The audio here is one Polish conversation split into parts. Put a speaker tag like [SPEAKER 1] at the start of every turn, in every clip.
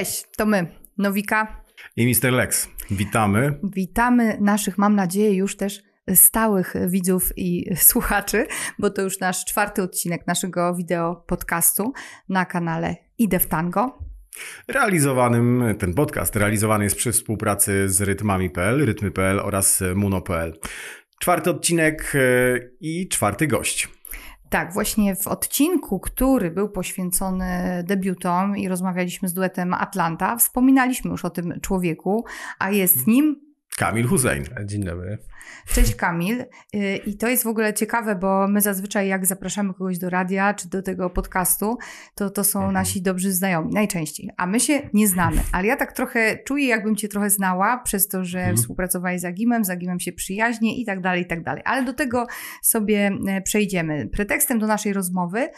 [SPEAKER 1] Cześć, to my, Nowika
[SPEAKER 2] i Mr. Lex. Witamy.
[SPEAKER 1] Witamy naszych, mam nadzieję, już też stałych widzów i słuchaczy, bo to już nasz czwarty odcinek naszego wideo podcastu na kanale Idę w Tango.
[SPEAKER 2] Realizowanym, ten podcast realizowany jest przy współpracy z rytmami.pl, rytmy.pl oraz muno.pl. Czwarty odcinek e, i czwarty gość.
[SPEAKER 1] Tak, właśnie w odcinku, który był poświęcony debiutom i rozmawialiśmy z duetem Atlanta, wspominaliśmy już o tym człowieku, a jest nim
[SPEAKER 2] Kamil Hussein.
[SPEAKER 3] Dzień dobry.
[SPEAKER 1] Cześć Kamil. Y, I to jest w ogóle ciekawe, bo my zazwyczaj jak zapraszamy kogoś do radia czy do tego podcastu, to to są mhm. nasi dobrzy znajomi, najczęściej. A my się nie znamy, ale ja tak trochę czuję, jakbym cię trochę znała, przez to, że mhm. współpracowałeś z Agimem, z Agimem się przyjaźnie i tak dalej, i tak dalej. Ale do tego sobie e, przejdziemy. Pretekstem do naszej rozmowy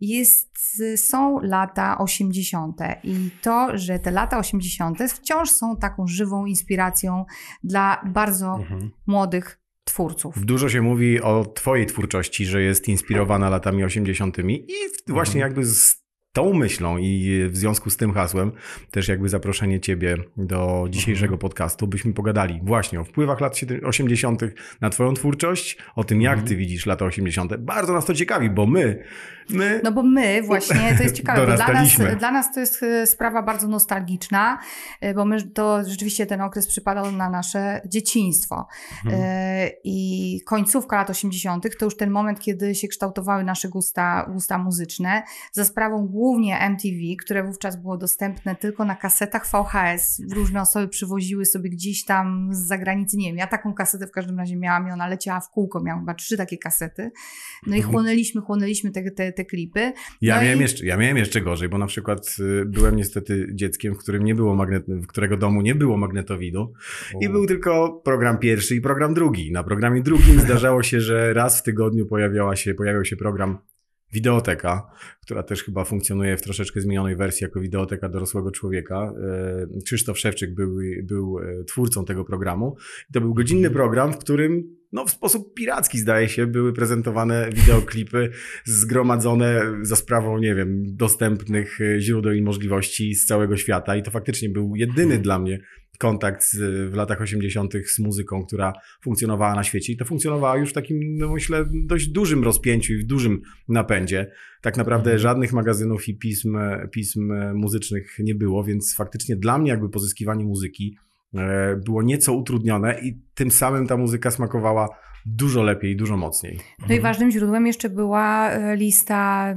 [SPEAKER 1] jest, są lata 80. i to, że te lata 80. wciąż są taką żywą inspiracją dla bardzo mhm. młodych twórców.
[SPEAKER 2] Dużo się mówi o Twojej twórczości, że jest inspirowana latami 80. i właśnie mhm. jakby z tą myślą i w związku z tym hasłem też jakby zaproszenie Ciebie do dzisiejszego mhm. podcastu, byśmy pogadali właśnie o wpływach lat 80. na Twoją twórczość, o tym jak mhm. Ty widzisz lata 80. Bardzo nas to ciekawi, bo my
[SPEAKER 1] My... No bo my właśnie, to jest ciekawe, dla nas, dla nas to jest e, sprawa bardzo nostalgiczna, e, bo my to rzeczywiście ten okres przypadał na nasze dzieciństwo. Mhm. E, I końcówka lat 80. to już ten moment, kiedy się kształtowały nasze gusta, gusta muzyczne, za sprawą głównie MTV, które wówczas było dostępne tylko na kasetach VHS. Różne osoby przywoziły sobie gdzieś tam z zagranicy, nie wiem, ja taką kasetę w każdym razie miałam i ona leciała w kółko, miałam chyba trzy takie kasety. No i mhm. chłonęliśmy, chłonęliśmy te, te, te klipy.
[SPEAKER 2] Ja, no miałem i... jeszcze, ja miałem jeszcze gorzej, bo na przykład y, byłem niestety dzieckiem, w którym nie było magnet, w którego domu nie było magnetowidu i był tylko program pierwszy i program drugi. Na programie drugim zdarzało się, że raz w tygodniu pojawiała się, pojawiał się program Wideoteka, która też chyba funkcjonuje w troszeczkę zmienionej wersji jako wideoteka dorosłego człowieka. E, Krzysztof Szewczyk był, był e, twórcą tego programu. To był godzinny program, w którym no, w sposób piracki, zdaje się, były prezentowane wideoklipy zgromadzone za sprawą, nie wiem, dostępnych e, źródeł i możliwości z całego świata. I to faktycznie był jedyny dla mnie kontakt z, w latach 80. z muzyką, która funkcjonowała na świecie. I to funkcjonowała już w takim, no myślę, dość dużym rozpięciu i w dużym napędzie. Tak naprawdę mhm. żadnych magazynów i pism, pism muzycznych nie było, więc faktycznie dla mnie jakby pozyskiwanie muzyki e, było nieco utrudnione i tym samym ta muzyka smakowała dużo lepiej, dużo mocniej.
[SPEAKER 1] No i mhm. ważnym źródłem jeszcze była e, lista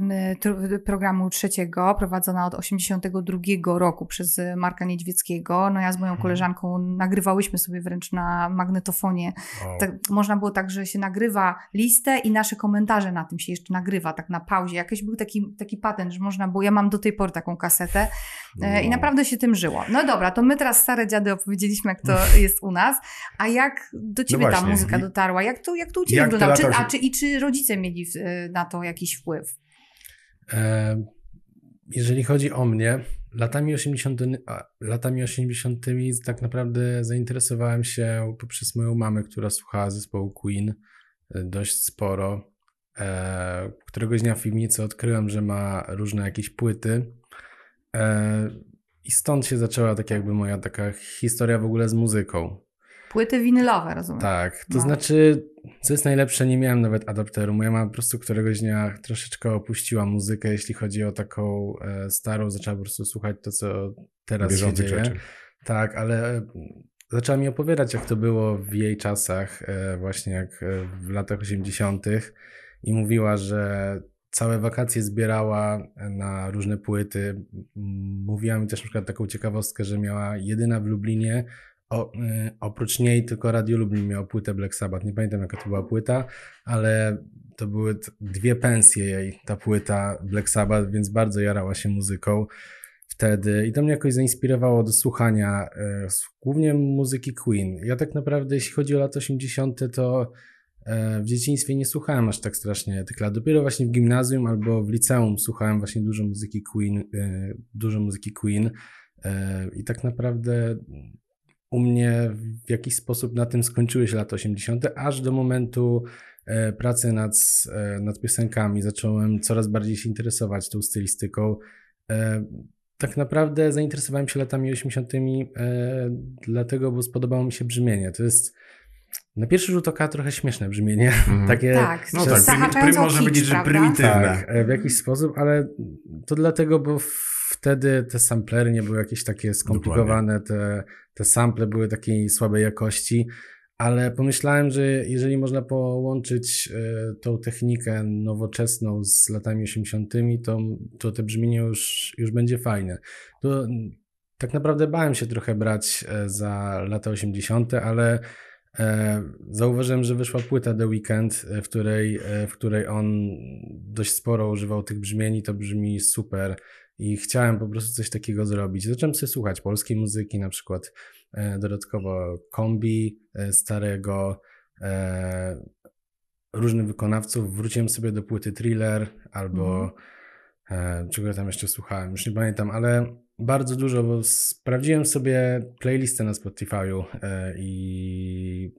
[SPEAKER 1] programu trzeciego, prowadzona od 82 roku przez Marka Niedźwieckiego. No ja z moją mhm. koleżanką nagrywałyśmy sobie wręcz na magnetofonie. Wow. Tak, można było tak, że się nagrywa listę i nasze komentarze na tym się jeszcze nagrywa, tak na pauzie. Jakiś był taki, taki patent, że można było, ja mam do tej pory taką kasetę wow. E, i naprawdę się tym żyło. No dobra, to my teraz stare dziady opowiedzieliśmy, jak to jest u nas, a jak do no ciebie no ta muzyka dotarła? Jak jak to, jak to u Ciebie wyglądało? Czy, a czy, I czy rodzice mieli na to jakiś wpływ?
[SPEAKER 3] E, jeżeli chodzi o mnie, latami 80., latami 80. tak naprawdę zainteresowałem się poprzez moją mamę, która słuchała zespołu Queen e, dość sporo. E, któregoś dnia w piwnicy odkryłem, że ma różne jakieś płyty. E, I stąd się zaczęła tak jakby moja taka historia w ogóle z muzyką.
[SPEAKER 1] Płyty winylowe, rozumiem.
[SPEAKER 3] Tak, to no. znaczy, co jest najlepsze, nie miałem nawet adapteru. Moja mama po prostu któregoś dnia troszeczkę opuściła muzykę, jeśli chodzi o taką e, starą, zaczęła po prostu słuchać to, co teraz Bieżący się dzieje. Rzeczy. Tak, ale e, zaczęła mi opowiadać, jak to było w jej czasach, e, właśnie jak e, w latach 80. i mówiła, że całe wakacje zbierała na różne płyty. Mówiła mi też na przykład taką ciekawostkę, że miała jedyna w Lublinie o, y, oprócz niej tylko Radio Lublin miał płytę Black Sabbath. Nie pamiętam jaka to była płyta, ale to były dwie pensje jej, ta płyta Black Sabbath, więc bardzo jarała się muzyką wtedy i to mnie jakoś zainspirowało do słuchania y, głównie muzyki Queen. Ja tak naprawdę, jeśli chodzi o lata 80., to y, w dzieciństwie nie słuchałem aż tak strasznie tych lat. Dopiero właśnie w gimnazjum albo w liceum słuchałem właśnie dużo muzyki Queen, y, dużo muzyki Queen i tak naprawdę u mnie w jakiś sposób na tym skończyły się lata 80., aż do momentu e, pracy nad, e, nad piosenkami zacząłem coraz bardziej się interesować tą stylistyką. E, tak naprawdę zainteresowałem się latami 80., e, dlatego, bo spodobało mi się brzmienie. To jest na pierwszy rzut oka trochę śmieszne brzmienie. Mm. Takie,
[SPEAKER 1] tak, no tak, prymi,
[SPEAKER 2] można powiedzieć, że prymitywne.
[SPEAKER 3] Tak, w jakiś sposób, ale to dlatego, bo wtedy te samplery nie były jakieś takie skomplikowane, te, te sample były takiej słabej jakości, ale pomyślałem, że jeżeli można połączyć y, tą technikę nowoczesną z latami 80., to, to te brzmienie już, już będzie fajne. To, tak naprawdę bałem się trochę brać e, za lata 80., ale e, zauważyłem, że wyszła płyta The Weekend, w której, w której on dość sporo używał tych brzmieni, to brzmi super i chciałem po prostu coś takiego zrobić. Zacząłem sobie słuchać polskiej muzyki, na przykład e, dodatkowo kombi e, starego, e, różnych wykonawców. Wróciłem sobie do płyty Thriller albo mhm. czego tam jeszcze słuchałem, już nie pamiętam, ale bardzo dużo, bo sprawdziłem sobie playlistę na Spotify'u i,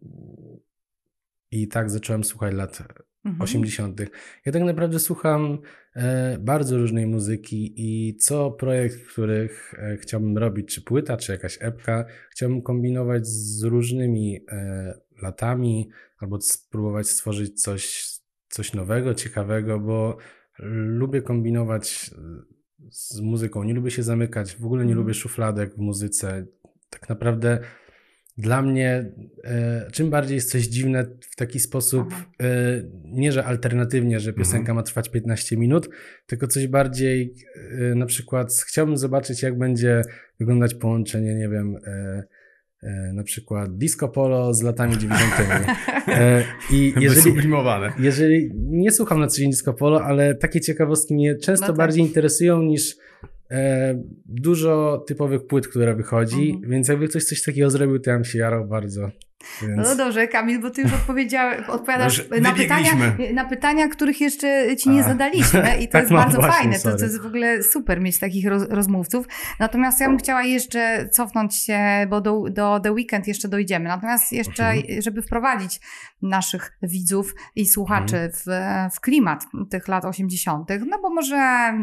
[SPEAKER 3] i tak zacząłem słuchać lat mhm. 80. Ja tak naprawdę słucham e, bardzo różnej muzyki i co projekt, których e, chciałbym robić, czy płyta, czy jakaś epka, chciałbym kombinować z różnymi e, latami albo spróbować stworzyć coś, coś nowego, ciekawego, bo lubię kombinować e, z muzyką, nie lubię się zamykać, w ogóle nie mhm. lubię szufladek w muzyce. Tak naprawdę dla mnie e, czym bardziej jest coś dziwne w taki sposób, e, nie że alternatywnie, że piosenka mhm. ma trwać 15 minut, tylko coś bardziej e, na przykład chciałbym zobaczyć jak będzie wyglądać połączenie, nie wiem, na przykład disco polo z latami 90. E, I jeżeli, jeżeli nie słucham na co dzień disco polo, ale takie ciekawostki mnie często no tak. bardziej interesują niż dużo typowych płyt, które wychodzi, mhm. więc jakby ktoś coś takiego zrobił, to ja bym się jarał bardzo.
[SPEAKER 1] Więc... No dobrze, Kamil, bo ty już odpowiadasz no, na pytania, na pytania, których jeszcze ci nie A. zadaliśmy i to tak jest bardzo właśnie, fajne. To, to, jest w ogóle super mieć takich roz, rozmówców. Natomiast ja bym chciała jeszcze cofnąć się, bo do, do The Weekend jeszcze dojdziemy. Natomiast jeszcze, mhm. żeby wprowadzić naszych widzów i słuchaczy mhm. w, w klimat tych lat 80., no bo może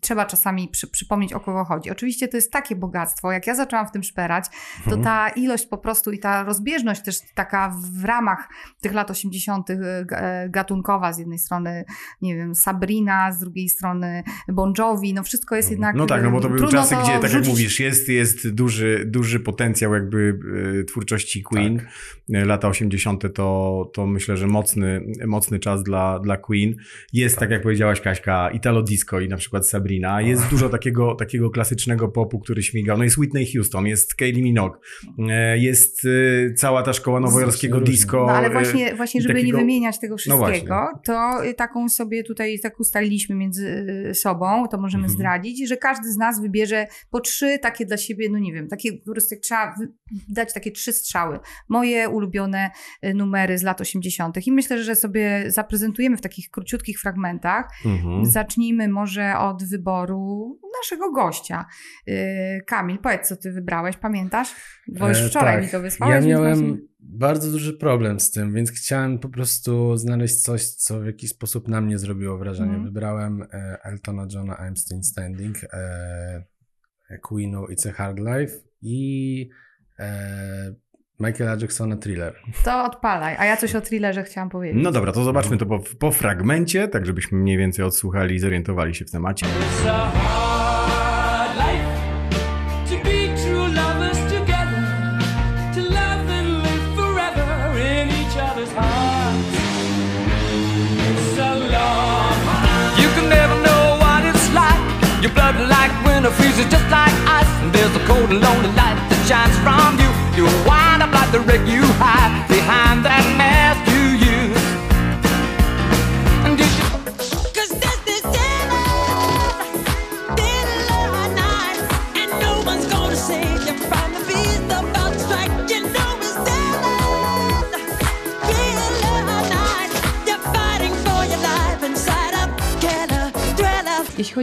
[SPEAKER 1] trzeba czasami przy, przypomnieć, o kogo chodzi. Oczywiście to jest takie bogactwo. Jak ja zaczęłam w tym szperać, to mhm. ta ilość po prostu i ta rozbieżność też taka w ramach tych lat 80. E, e, gatunkowa, z jednej strony, nie wiem, Sabrina, z drugiej strony Bon Jovi, no wszystko jest jednak...
[SPEAKER 2] No tak, no bo to były czasy, gdzie, tak jak mówisz, jest, jest duży, duży potencjał jakby e, twórczości Queen. Tak. Lata 80. to, to myślę, że mocny, mocny czas dla, dla Queen. Jest, tak. tak jak powiedziałaś Kaśka, Italo Disco i na przykład Sabrina. Jest dużo takiego, takiego klasycznego popu, który śmigał. No jest Whitney Houston, jest Kylie Minogue, jest cała ta szkoła nowojorskiego disco.
[SPEAKER 1] No ale e, właśnie, właśnie żeby takiego... nie wymieniać tego no wszystkiego, no to taką sobie tutaj tak ustaliliśmy między e, sobą, to możemy mhm. zdradzić, że każdy z nas wybierze po trzy takie dla siebie, no nie wiem, takie po prostu trzeba dać takie trzy strzały. Moje ulubione e, numery z lat 80. I myślę, że sobie zaprezentujemy w takich króciutkich fragmentach. Mhm. Zacznijmy może od wyboru naszego gościa. Kamil, powiedz, co ty wybrałeś, pamiętasz? Bo już wczoraj e, tak. mi to wysłałeś.
[SPEAKER 3] Ja miałem bardzo duży problem z tym, więc chciałem po prostu znaleźć coś, co w jakiś sposób na mnie zrobiło wrażenie. Mm. Wybrałem e, Eltona Johna I'm Still Standing, e, Queen'u It's a Hard Life i e, Michaela Jacksona Thriller.
[SPEAKER 1] To odpalaj, a ja coś o thrillerze chciałam powiedzieć.
[SPEAKER 2] No dobra, to zobaczmy to po, po fragmencie, tak żebyśmy mniej więcej odsłuchali i zorientowali się w temacie. Just like ice And there's a cold and lonely light that shines from you. You wind up like the wreck you hide Behind that mask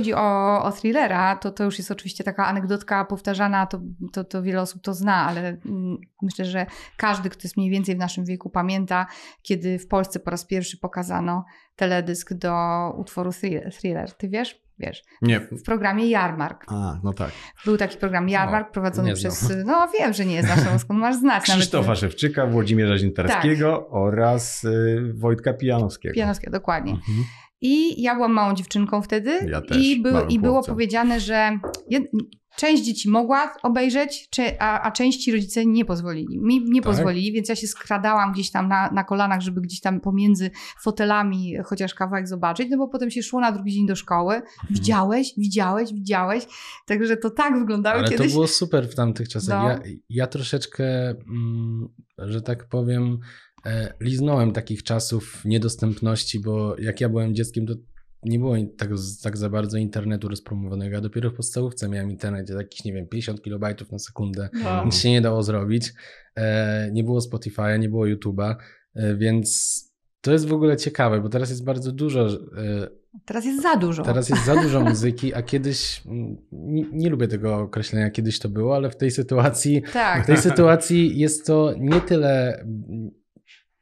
[SPEAKER 2] chodzi o, o thrillera, to to już jest oczywiście taka anegdotka powtarzana, to, to, to wiele osób to zna, ale mm, myślę, że każdy, kto jest mniej więcej w naszym wieku, pamięta, kiedy w Polsce po raz pierwszy pokazano teledysk do utworu Thriller. Ty wiesz?
[SPEAKER 1] wiesz.
[SPEAKER 2] Nie.
[SPEAKER 1] W programie Jarmark.
[SPEAKER 2] A, no tak.
[SPEAKER 1] Był taki program Jarmark
[SPEAKER 3] No,
[SPEAKER 1] prowadzony przez. No wiem, że nie znasz, no skąd masz znać.
[SPEAKER 2] Krzysztofa
[SPEAKER 1] nawet,
[SPEAKER 2] Szewczyka, Włodzimierza Zintarskiego oraz y, Wojtka Pijanowskiego.
[SPEAKER 1] Pijanowskiego, dokładnie.
[SPEAKER 2] Mhm.
[SPEAKER 1] I ja byłam małą dziewczynką wtedy.
[SPEAKER 2] Ja też,
[SPEAKER 1] I, by, i było
[SPEAKER 2] chłopcem.
[SPEAKER 1] powiedziane, że jed, część dzieci mogła obejrzeć, czy, a, a części rodzice nie pozwolili. Mi nie
[SPEAKER 3] Tak?
[SPEAKER 1] pozwolili, więc ja się skradałam gdzieś tam na, na kolanach, żeby gdzieś tam pomiędzy fotelami chociaż kawałek zobaczyć, no bo potem się szło na drugi dzień do szkoły.
[SPEAKER 2] Mhm.
[SPEAKER 1] Widziałeś, widziałeś, widziałeś. Także to tak wyglądało
[SPEAKER 3] Ale
[SPEAKER 1] kiedyś.
[SPEAKER 3] to było super w tamtych czasach.
[SPEAKER 1] No.
[SPEAKER 3] Ja, ja troszeczkę, mm, że tak powiem, liznąłem takich czasów niedostępności, bo jak ja byłem dzieckiem, to nie było tak, tak za bardzo internetu rozpromowanego. Ja dopiero w podstawówce miałem internet, jakiś, nie wiem, 50 kilobajtów na sekundę.
[SPEAKER 1] No.
[SPEAKER 3] Nic się nie dało zrobić. E, nie było Spotify'a, nie było YouTube'a, e, więc to jest w ogóle ciekawe, bo teraz jest bardzo dużo e,
[SPEAKER 1] Teraz jest za dużo.
[SPEAKER 3] Teraz jest za dużo muzyki, a kiedyś, mm, nie, nie lubię tego określenia, kiedyś to było, ale w tej sytuacji, w
[SPEAKER 1] Tak.
[SPEAKER 3] tej sytuacji jest to nie tyle, mm,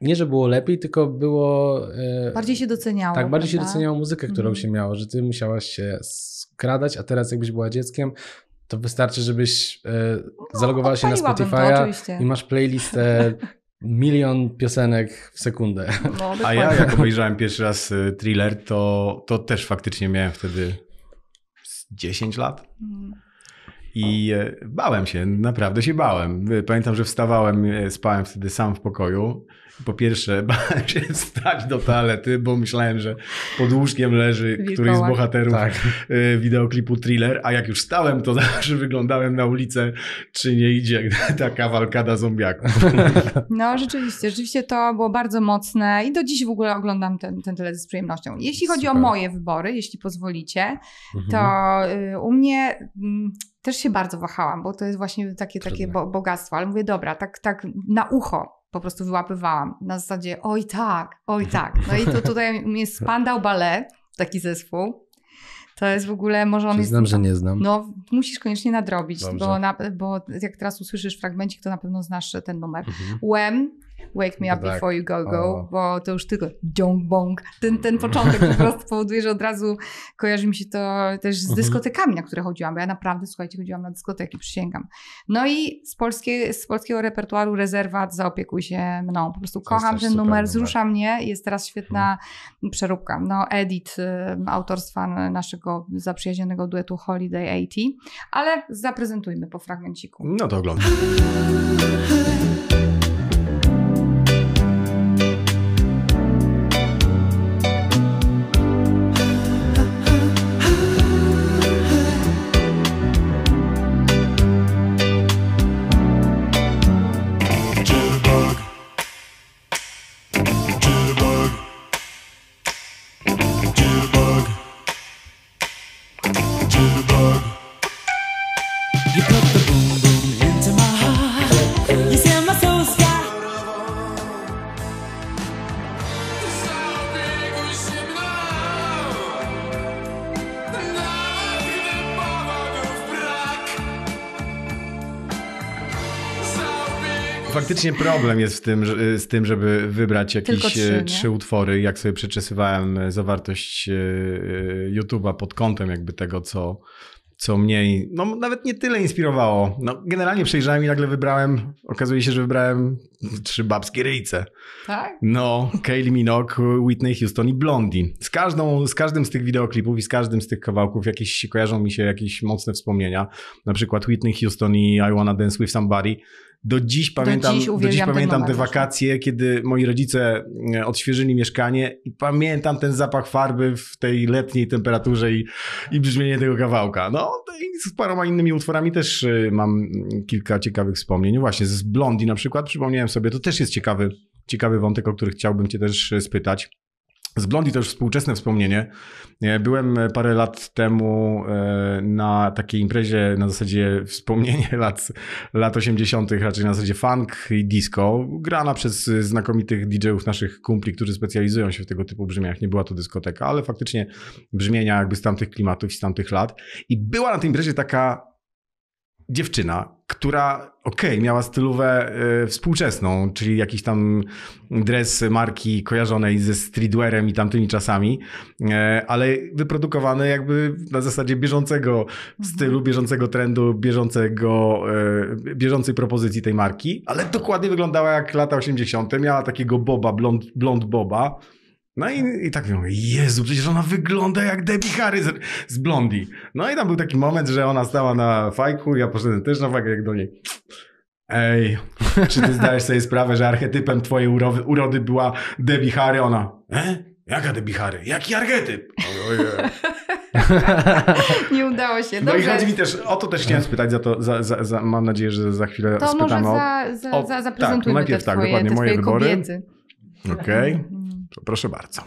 [SPEAKER 3] nie że było lepiej, tylko było... e,
[SPEAKER 1] Bardziej się doceniało.
[SPEAKER 3] Tak, bardziej się
[SPEAKER 1] prawda?
[SPEAKER 3] doceniało muzykę, którą
[SPEAKER 1] Mhm.
[SPEAKER 3] się miało, że ty musiałaś się skradać, a teraz jakbyś była dzieckiem, to wystarczy, żebyś e, zalogowała się na Spotify'a i masz playlistę milion piosenek w sekundę.
[SPEAKER 1] No,
[SPEAKER 2] A ja jak obejrzałem pierwszy raz thriller, to, to też faktycznie miałem wtedy z 10 lat. I e, bałem się, naprawdę się bałem. Pamiętam, że wstawałem, e, spałem wtedy sam w pokoju. Po pierwsze, bałem się wstać do toalety, bo myślałem, że pod łóżkiem leży któryś z
[SPEAKER 1] Wilkołak.
[SPEAKER 2] bohaterów
[SPEAKER 3] Tak.
[SPEAKER 2] e, wideoklipu thriller, a jak już stałem, to zawsze wyglądałem na ulicę, czy nie idzie ta kawalkada zombiaków.
[SPEAKER 1] No rzeczywiście, rzeczywiście to było bardzo mocne i do dziś w ogóle oglądam ten, ten teledysk z przyjemnością. Jeśli chodzi o
[SPEAKER 3] Super.
[SPEAKER 1] moje wybory, jeśli pozwolicie,
[SPEAKER 3] Mhm.
[SPEAKER 1] to y, u mnie mm, też się bardzo wahałam, bo to jest właśnie takie, takie
[SPEAKER 3] Trudne.
[SPEAKER 1] bogactwo, ale mówię, dobra, tak, tak na ucho po prostu wyłapywałam. Na zasadzie, oj tak, oj tak. No i to tutaj jest Spandau Ballet, taki zespół. To jest w ogóle, może on jest...
[SPEAKER 3] Przyznam, że nie znam.
[SPEAKER 1] No, musisz koniecznie nadrobić,
[SPEAKER 3] Dobrze.
[SPEAKER 1] bo, na, bo jak teraz usłyszysz fragmencik, to na pewno znasz ten numer.
[SPEAKER 3] Mhm.
[SPEAKER 1] When, Wake Me
[SPEAKER 3] No
[SPEAKER 1] Up
[SPEAKER 3] tak.
[SPEAKER 1] Before You Go Go,
[SPEAKER 3] O.
[SPEAKER 1] bo to już tylko dong bong. Ten, ten początek po prostu powoduje, że od razu kojarzy mi się to też z
[SPEAKER 3] Mhm.
[SPEAKER 1] dyskotekami, na które chodziłam, bo ja naprawdę, słuchajcie, chodziłam na dyskoteki, przysięgam. No i z, polskie, z polskiego repertuaru Rezerwat zaopiekuj się mną. Po prostu kocham ten
[SPEAKER 3] super
[SPEAKER 1] numer, wzrusza mnie, jest teraz świetna
[SPEAKER 3] Mhm.
[SPEAKER 1] przeróbka. No edit autorstwa naszego zaprzyjaźnionego duetu Holiday 80, ale zaprezentujmy po fragmenciku.
[SPEAKER 2] No to oglądam. Faktycznie problem jest w tym, że, z tym, żeby wybrać jakieś
[SPEAKER 1] trzy, nie?
[SPEAKER 2] trzy utwory. Jak sobie przeczesywałem e, zawartość YouTube'a pod kątem jakby tego, co, co mnie, no nawet nie tyle inspirowało. No, generalnie przejrzałem i nagle wybrałem, okazuje się, że wybrałem trzy babskie ryjce.
[SPEAKER 1] Tak?
[SPEAKER 2] No, Kylie Minogue, Whitney Houston i Blondie. Z, każdą, z każdym z tych wideoklipów i z każdym z tych kawałków jakieś kojarzą mi się jakieś mocne wspomnienia. Na przykład Whitney Houston i I Wanna Dance With Somebody. Do dziś pamiętam,
[SPEAKER 1] dziś
[SPEAKER 2] do dziś
[SPEAKER 1] uwielbiam ten
[SPEAKER 2] pamiętam te
[SPEAKER 1] właśnie.
[SPEAKER 2] wakacje, kiedy moi rodzice e, odświeżyli mieszkanie i pamiętam ten zapach farby w tej letniej temperaturze i, i brzmienie tego kawałka. No i z paroma innymi utworami też e, mam kilka ciekawych wspomnień. Właśnie z Blondie na przykład przypomniałem sobie, to też jest ciekawy, ciekawy wątek, o który chciałbym cię też e, spytać. Z Blondie to już współczesne wspomnienie. E, Byłem parę lat temu e, na takiej imprezie na zasadzie wspomnienie lat, lat 80., raczej na zasadzie funk i disco, grana przez znakomitych DJ-ów naszych kumpli, którzy specjalizują się w tego typu brzmieniach. Nie była to dyskoteka, ale faktycznie brzmienia jakby z tamtych klimatów i z tamtych lat. I była na tej imprezie taka dziewczyna, która okej, miała stylówę y, współczesną, czyli jakiś tam dres marki kojarzonej ze streetwearem i tamtymi czasami, e, ale wyprodukowany jakby na zasadzie bieżącego stylu, bieżącego trendu, bieżącego, e, bieżącej propozycji tej marki, ale dokładnie wyglądała jak lata 80. Miała takiego boba, blond, blond boba. No i, i tak mówię, Jezu, przecież ona wygląda jak Debbie Harry z, z Blondie. No i tam był taki moment, że ona stała na fajku, ja poszedłem też na fajkę jak do niej. Ej, czy ty zdajesz sobie sprawę, że archetypem twojej urody, urody była Debbie Harry? Ona, e? Jaka Debbie Harry? Jaki archetyp? Ojej.
[SPEAKER 1] Nie udało się.
[SPEAKER 2] No i
[SPEAKER 1] Dobrze.
[SPEAKER 2] chodzi mi też, o to też chciałem spytać, za to, za, za, za, mam nadzieję, że za chwilę
[SPEAKER 1] To może
[SPEAKER 2] spytamy o...
[SPEAKER 1] za, za,
[SPEAKER 2] o-
[SPEAKER 1] za,
[SPEAKER 2] tak,
[SPEAKER 1] zaprezentujmy
[SPEAKER 2] najpierw
[SPEAKER 1] te
[SPEAKER 2] tak,
[SPEAKER 1] twoje,
[SPEAKER 2] dokładnie,
[SPEAKER 1] te
[SPEAKER 2] moje wybory.
[SPEAKER 1] kobiety.
[SPEAKER 2] Okej,
[SPEAKER 1] Mhm.
[SPEAKER 2] Proszę bardzo.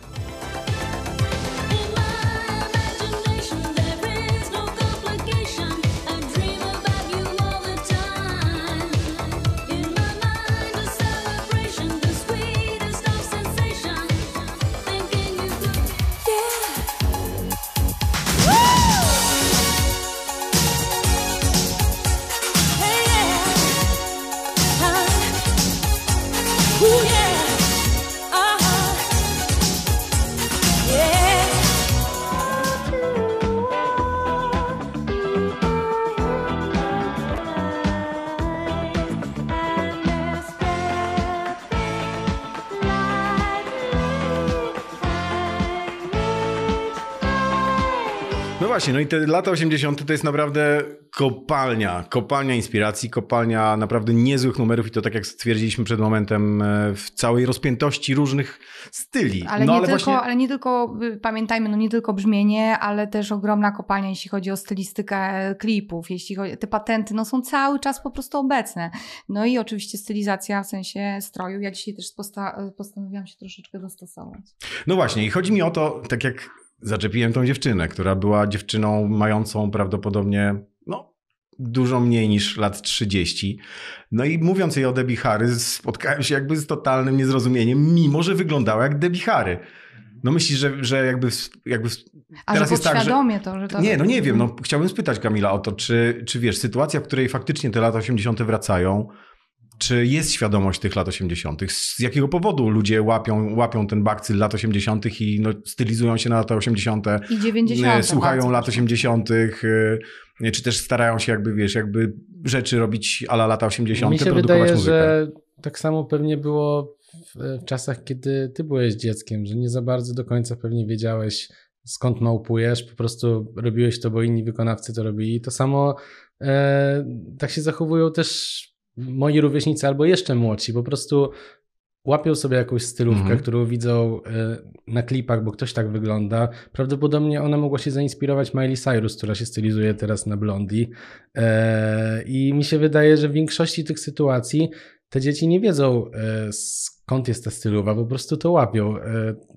[SPEAKER 2] Właśnie, no i te lata 80. to jest naprawdę kopalnia, kopalnia inspiracji, kopalnia naprawdę niezłych numerów i to tak jak stwierdziliśmy przed momentem e, w całej rozpiętości różnych styli.
[SPEAKER 1] Ale,
[SPEAKER 2] no
[SPEAKER 1] nie
[SPEAKER 2] ale
[SPEAKER 1] tylko,
[SPEAKER 2] właśnie
[SPEAKER 1] ale nie tylko, y, pamiętajmy, no nie tylko brzmienie, ale też ogromna kopalnia, jeśli chodzi o stylistykę klipów, jeśli chodzi, te patenty, no są cały czas po prostu obecne. No i oczywiście stylizacja w sensie stroju. Ja dzisiaj też posta- postanowiłam się troszeczkę dostosować.
[SPEAKER 2] No właśnie, i chodzi mi o to, tak jak zaczepiłem tą dziewczynę, która była dziewczyną mającą prawdopodobnie, no, dużo mniej niż lat 30. No i mówiąc jej o Debbie Harry, spotkałem się jakby z totalnym niezrozumieniem, mimo że wyglądała jak Debbie Harry. No myślisz, że, że jakby, jakby
[SPEAKER 1] A
[SPEAKER 2] Teraz
[SPEAKER 1] że
[SPEAKER 2] jest tak, że-
[SPEAKER 1] to, że to...
[SPEAKER 2] Nie, no nie wiem. No, chciałbym spytać Kamila o to, czy, czy wiesz, sytuacja, w której faktycznie te lata 80. wracają, czy jest świadomość tych lat 80., z jakiego powodu ludzie łapią, łapią ten bakcyl lat 80. i no, stylizują się na lata 80.,
[SPEAKER 1] I 90.
[SPEAKER 2] e, słuchają lat
[SPEAKER 1] też.
[SPEAKER 2] 80., e, czy też starają się jakby, wiesz, jakby rzeczy robić ala lata 80.,
[SPEAKER 3] Mi się
[SPEAKER 2] produkować
[SPEAKER 3] wydaje,
[SPEAKER 2] muzykę.
[SPEAKER 3] że tak samo pewnie było w, w czasach, kiedy ty byłeś dzieckiem, że nie za bardzo do końca pewnie wiedziałeś, skąd małpujesz, po prostu robiłeś to, bo inni wykonawcy to robili. To samo e, tak się zachowują też moi rówieśnicy albo jeszcze młodsi, po prostu łapią sobie jakąś stylówkę,
[SPEAKER 2] Mhm.
[SPEAKER 3] którą widzą e, na klipach, bo ktoś tak wygląda. Prawdopodobnie ona mogła się zainspirować Miley Cyrus, która się stylizuje teraz na Blondie. E, I mi się wydaje, że w większości tych sytuacji te dzieci nie wiedzą e, skąd jest ta stylowa, po prostu to łapią.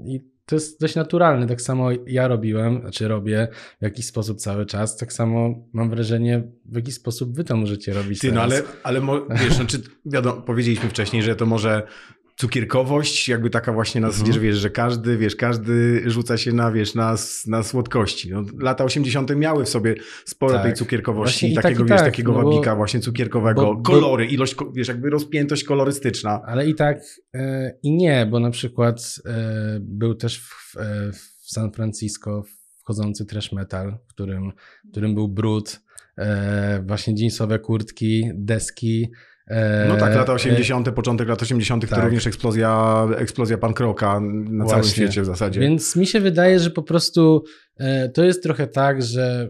[SPEAKER 3] I to jest dość naturalne. Tak samo ja robiłem, znaczy robię w jakiś sposób cały czas. Tak samo mam wrażenie, w jaki sposób wy to możecie robić.
[SPEAKER 2] Ty, no
[SPEAKER 3] teraz.
[SPEAKER 2] ale, ale mo- wiesz, no, czy, wiadomo, powiedzieliśmy wcześniej, że to może cukierkowość, jakby taka właśnie na zasadzie, że wiesz, że każdy, wiesz, każdy rzuca się na, wiesz, na, na słodkości. No, lata 80. miały w sobie sporo
[SPEAKER 3] Tak.
[SPEAKER 2] tej cukierkowości i
[SPEAKER 3] i tak,
[SPEAKER 2] takiego,
[SPEAKER 3] i
[SPEAKER 2] wiesz,
[SPEAKER 3] tak,
[SPEAKER 2] takiego
[SPEAKER 3] no bo-
[SPEAKER 2] wabika właśnie cukierkowego,
[SPEAKER 3] bo- bo-
[SPEAKER 2] kolory, ilość, ko- wiesz, jakby rozpiętość kolorystyczna.
[SPEAKER 3] Ale i tak e, i nie, bo na przykład e, był też w, e, w San Francisco wchodzący trash metal, w którym, w którym był brud, e, właśnie jeansowe kurtki, deski. E,
[SPEAKER 2] No tak, lata
[SPEAKER 3] e,
[SPEAKER 2] 80., początek lat 80. to
[SPEAKER 3] tak.
[SPEAKER 2] również eksplozja, eksplozja punk rocka na całym
[SPEAKER 3] Właśnie.
[SPEAKER 2] świecie w zasadzie.
[SPEAKER 3] Więc mi się wydaje, że po prostu e, to jest trochę tak, że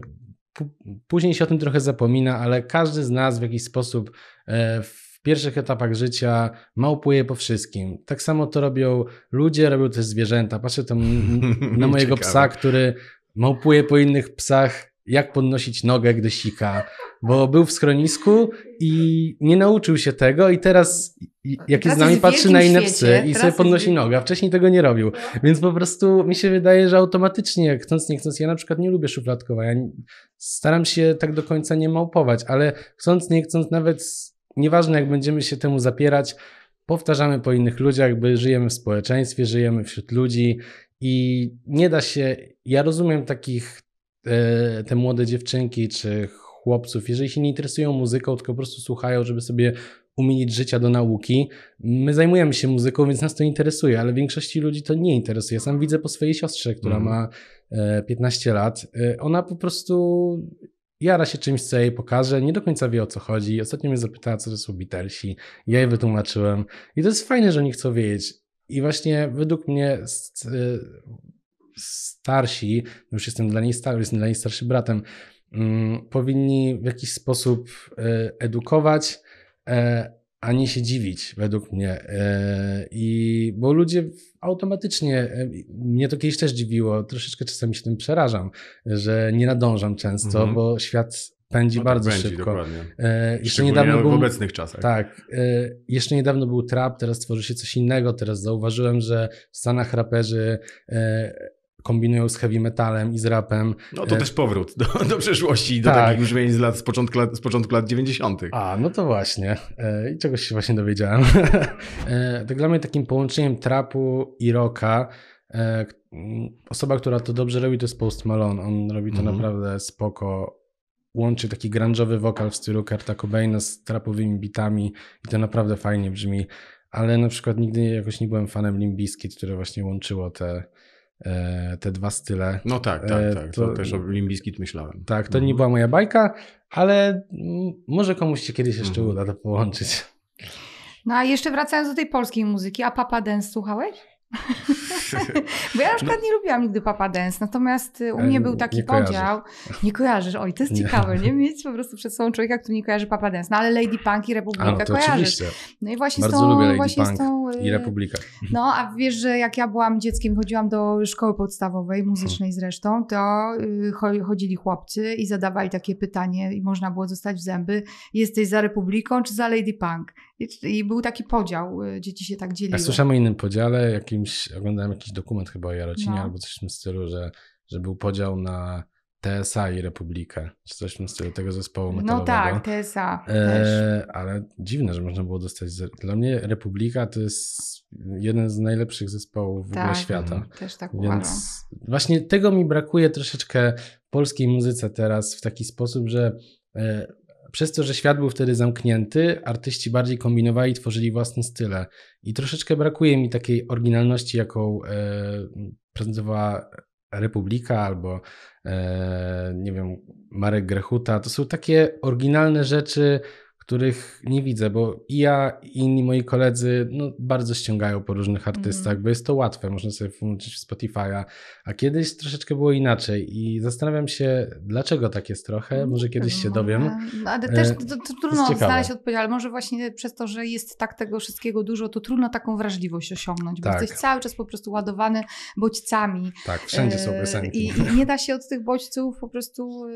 [SPEAKER 3] później się o tym trochę zapomina, ale każdy z nas w jakiś sposób e, w pierwszych etapach życia małpuje po wszystkim. Tak samo to robią ludzie, robią też zwierzęta. Patrzę tam na mojego psa, który małpuje po innych psach, jak podnosić nogę, gdy sika. Bo był w schronisku i nie nauczył się tego i teraz jak jest z nami patrzy na inne psy i sobie podnosi
[SPEAKER 1] wiel-
[SPEAKER 3] nogę, a wcześniej tego nie robił. Więc po prostu mi się wydaje, że automatycznie, chcąc nie chcąc, ja na przykład nie lubię szufladkowania. Staram się tak do końca nie małpować, ale chcąc nie chcąc, nawet nieważne jak będziemy się temu zapierać, powtarzamy po innych ludziach, by żyjemy w społeczeństwie, żyjemy wśród ludzi i nie da się. Ja rozumiem takich e, te młode dziewczynki czy chłopców, jeżeli się nie interesują muzyką, tylko po prostu słuchają, żeby sobie umieć życia do nauki. My zajmujemy się muzyką, więc nas to interesuje, ale większości ludzi to nie interesuje. Sam widzę po swojej siostrze, która
[SPEAKER 2] Mhm.
[SPEAKER 3] ma e, 15 lat. E, ona po prostu jara się czymś, co jej pokaże, nie do końca wie o co chodzi. Ostatnio mnie zapytała, co to są Beatlesi. Ja jej wytłumaczyłem. I to jest fajne, że oni chcą wiedzieć. I właśnie według mnie y, starsi, już jestem dla niej jestem dla niej starszym bratem, mm, powinni w jakiś sposób y, edukować, e, a nie się dziwić, według mnie. E, I bo ludzie automatycznie, e, mnie to kiedyś też dziwiło, troszeczkę czasami się tym przerażam, że nie nadążam często,
[SPEAKER 2] Mhm.
[SPEAKER 3] bo świat pędzi
[SPEAKER 2] No
[SPEAKER 3] bardzo
[SPEAKER 2] będzie,
[SPEAKER 3] szybko.
[SPEAKER 2] Dokładnie.
[SPEAKER 3] E, jeszcze niedawno
[SPEAKER 2] w
[SPEAKER 3] był,
[SPEAKER 2] obecnych czasach.
[SPEAKER 3] tak. e, Jeszcze niedawno był trap, teraz tworzy się coś innego. Teraz zauważyłem, że w Stanach raperzy e, kombinują z heavy metalem i z rapem.
[SPEAKER 2] No to
[SPEAKER 3] E,
[SPEAKER 2] też powrót do, do przeszłości, do
[SPEAKER 3] Tak.
[SPEAKER 2] takich brzmień z, lat, z, początku lat, z początku lat 90.
[SPEAKER 3] A, no to właśnie. E, I czegoś się właśnie dowiedziałem. e, tak dla mnie takim połączeniem trapu i rocka e, k- m, osoba, która to dobrze robi, to jest Post Malone. On robi to
[SPEAKER 2] Mhm.
[SPEAKER 3] naprawdę spoko. Łączy taki grunge'owy wokal w stylu Kurta Cobaina z trapowymi bitami i to naprawdę fajnie brzmi. Ale na przykład nigdy jakoś nie byłem fanem Limp Bizkit, które właśnie łączyło te, te dwa style.
[SPEAKER 2] No tak,
[SPEAKER 3] E,
[SPEAKER 2] tak, tak. To,
[SPEAKER 3] to-
[SPEAKER 2] też o Limbiskit myślałem.
[SPEAKER 3] Tak, to
[SPEAKER 2] Mhm.
[SPEAKER 3] nie była moja bajka, ale może komuś się kiedyś jeszcze
[SPEAKER 2] Mhm.
[SPEAKER 3] uda to połączyć.
[SPEAKER 1] No a jeszcze wracając do tej polskiej muzyki, a Papa Dance słuchałeś? Bo ja na przykład nie lubiłam nigdy Papa Dance, natomiast y, u
[SPEAKER 3] No. E,
[SPEAKER 1] mnie był taki
[SPEAKER 3] nie
[SPEAKER 1] podział. Nie kojarzysz, oj, to jest
[SPEAKER 3] Nie.
[SPEAKER 1] ciekawe, nie? Mieć po prostu przed sobą człowieka, który nie kojarzy Papa Dance. No ale Lady Punk i Republika
[SPEAKER 3] no
[SPEAKER 1] kojarzysz.
[SPEAKER 3] oczywiście.
[SPEAKER 1] No i właśnie
[SPEAKER 3] Bardzo
[SPEAKER 1] z tą,
[SPEAKER 3] lubię Lady
[SPEAKER 1] właśnie
[SPEAKER 3] Punk
[SPEAKER 1] tą,
[SPEAKER 3] i
[SPEAKER 1] y,
[SPEAKER 3] Republika.
[SPEAKER 1] No, a wiesz, że jak ja byłam dzieckiem, chodziłam do szkoły podstawowej, muzycznej zresztą, to y, cho- chodzili chłopcy i zadawali takie pytanie i można było dostać w zęby, jesteś za Republiką czy za Lady Punk? I, był taki podział, y, dzieci się tak dzieliły.
[SPEAKER 3] Ja słyszałem o innym podziale, jakimś, oglądałem jakiś dokument chyba o Jarocinie
[SPEAKER 1] No.
[SPEAKER 3] albo coś w tym stylu, że, że był podział na TSA i Republikę, czy coś w tym stylu tego zespołu metalowego.
[SPEAKER 1] No tak, TSA też.
[SPEAKER 3] E, ale dziwne, że można było dostać. Dla mnie Republika to jest jeden z najlepszych zespołów w ogóle
[SPEAKER 1] Tak,
[SPEAKER 3] świata.
[SPEAKER 1] Też tak uważam.
[SPEAKER 3] Więc właśnie tego mi brakuje troszeczkę w polskiej muzyce teraz w taki sposób, że e, przez to, że świat był wtedy zamknięty, artyści bardziej kombinowali, tworzyli własne style. I troszeczkę brakuje mi takiej oryginalności, jaką e, prezentowała Republika albo e, nie wiem, Marek Grechuta. To są takie oryginalne rzeczy, których nie widzę, bo i ja, i inni moi koledzy no, bardzo ściągają po różnych artystach,
[SPEAKER 1] Mhm.
[SPEAKER 3] bo jest to łatwe, można sobie włączyć w Spotify'a, a kiedyś troszeczkę było inaczej i zastanawiam się, dlaczego tak jest trochę, może kiedyś się dowiem.
[SPEAKER 1] No, ale też
[SPEAKER 3] E,
[SPEAKER 1] to, to, trudno znaleźć odpowiedź, ale może właśnie przez to, że jest tak tego wszystkiego dużo, to trudno taką wrażliwość osiągnąć, bo
[SPEAKER 3] Tak.
[SPEAKER 1] jesteś cały czas po prostu ładowany bodźcami.
[SPEAKER 3] Tak, wszędzie są
[SPEAKER 1] E,
[SPEAKER 3] piosenki.
[SPEAKER 1] I, I nie da się od tych bodźców po prostu e,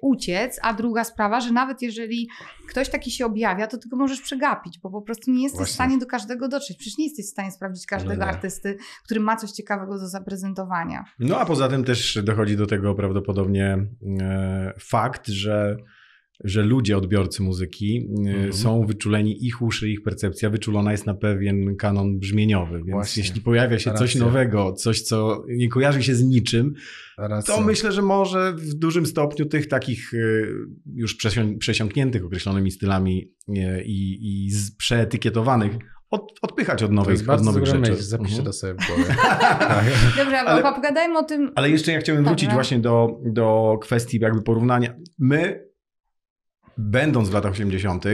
[SPEAKER 1] uciec. A druga sprawa, że nawet jeżeli ktoś taki się objawia, to tylko możesz przegapić, bo po prostu nie jesteś
[SPEAKER 3] Właśnie.
[SPEAKER 1] w stanie do każdego dotrzeć. Przecież nie jesteś w stanie sprawdzić każdego
[SPEAKER 3] No
[SPEAKER 1] artysty, który ma coś ciekawego do zaprezentowania.
[SPEAKER 2] No a poza tym też dochodzi do tego prawdopodobnie e, fakt, że, że ludzie, odbiorcy muzyki e,
[SPEAKER 3] Mhm.
[SPEAKER 2] są wyczuleni, ich uszy, ich percepcja wyczulona jest na pewien kanon brzmieniowy. Więc
[SPEAKER 3] Właśnie.
[SPEAKER 2] jeśli pojawia się coś
[SPEAKER 3] Racja.
[SPEAKER 2] nowego, coś, co nie kojarzy się z niczym,
[SPEAKER 3] Racja.
[SPEAKER 2] to myślę, że może w dużym stopniu tych takich e, już przesią- przesiąkniętych określonymi stylami e, i, i z- przeetykietowanych od, odpychać od
[SPEAKER 3] to
[SPEAKER 2] nowych,
[SPEAKER 3] jest
[SPEAKER 2] od nowych
[SPEAKER 3] dobra
[SPEAKER 2] rzeczy.
[SPEAKER 3] myśl, zapiszę
[SPEAKER 2] Mhm.
[SPEAKER 3] to sobie w głowie. tak.
[SPEAKER 1] Dobrze,
[SPEAKER 2] Ale-
[SPEAKER 1] ale pogadajmy o tym.
[SPEAKER 2] Ale jeszcze ja chciałem wrócić
[SPEAKER 1] Dobra.
[SPEAKER 2] właśnie do, do kwestii jakby porównania. My, będąc w latach 80.,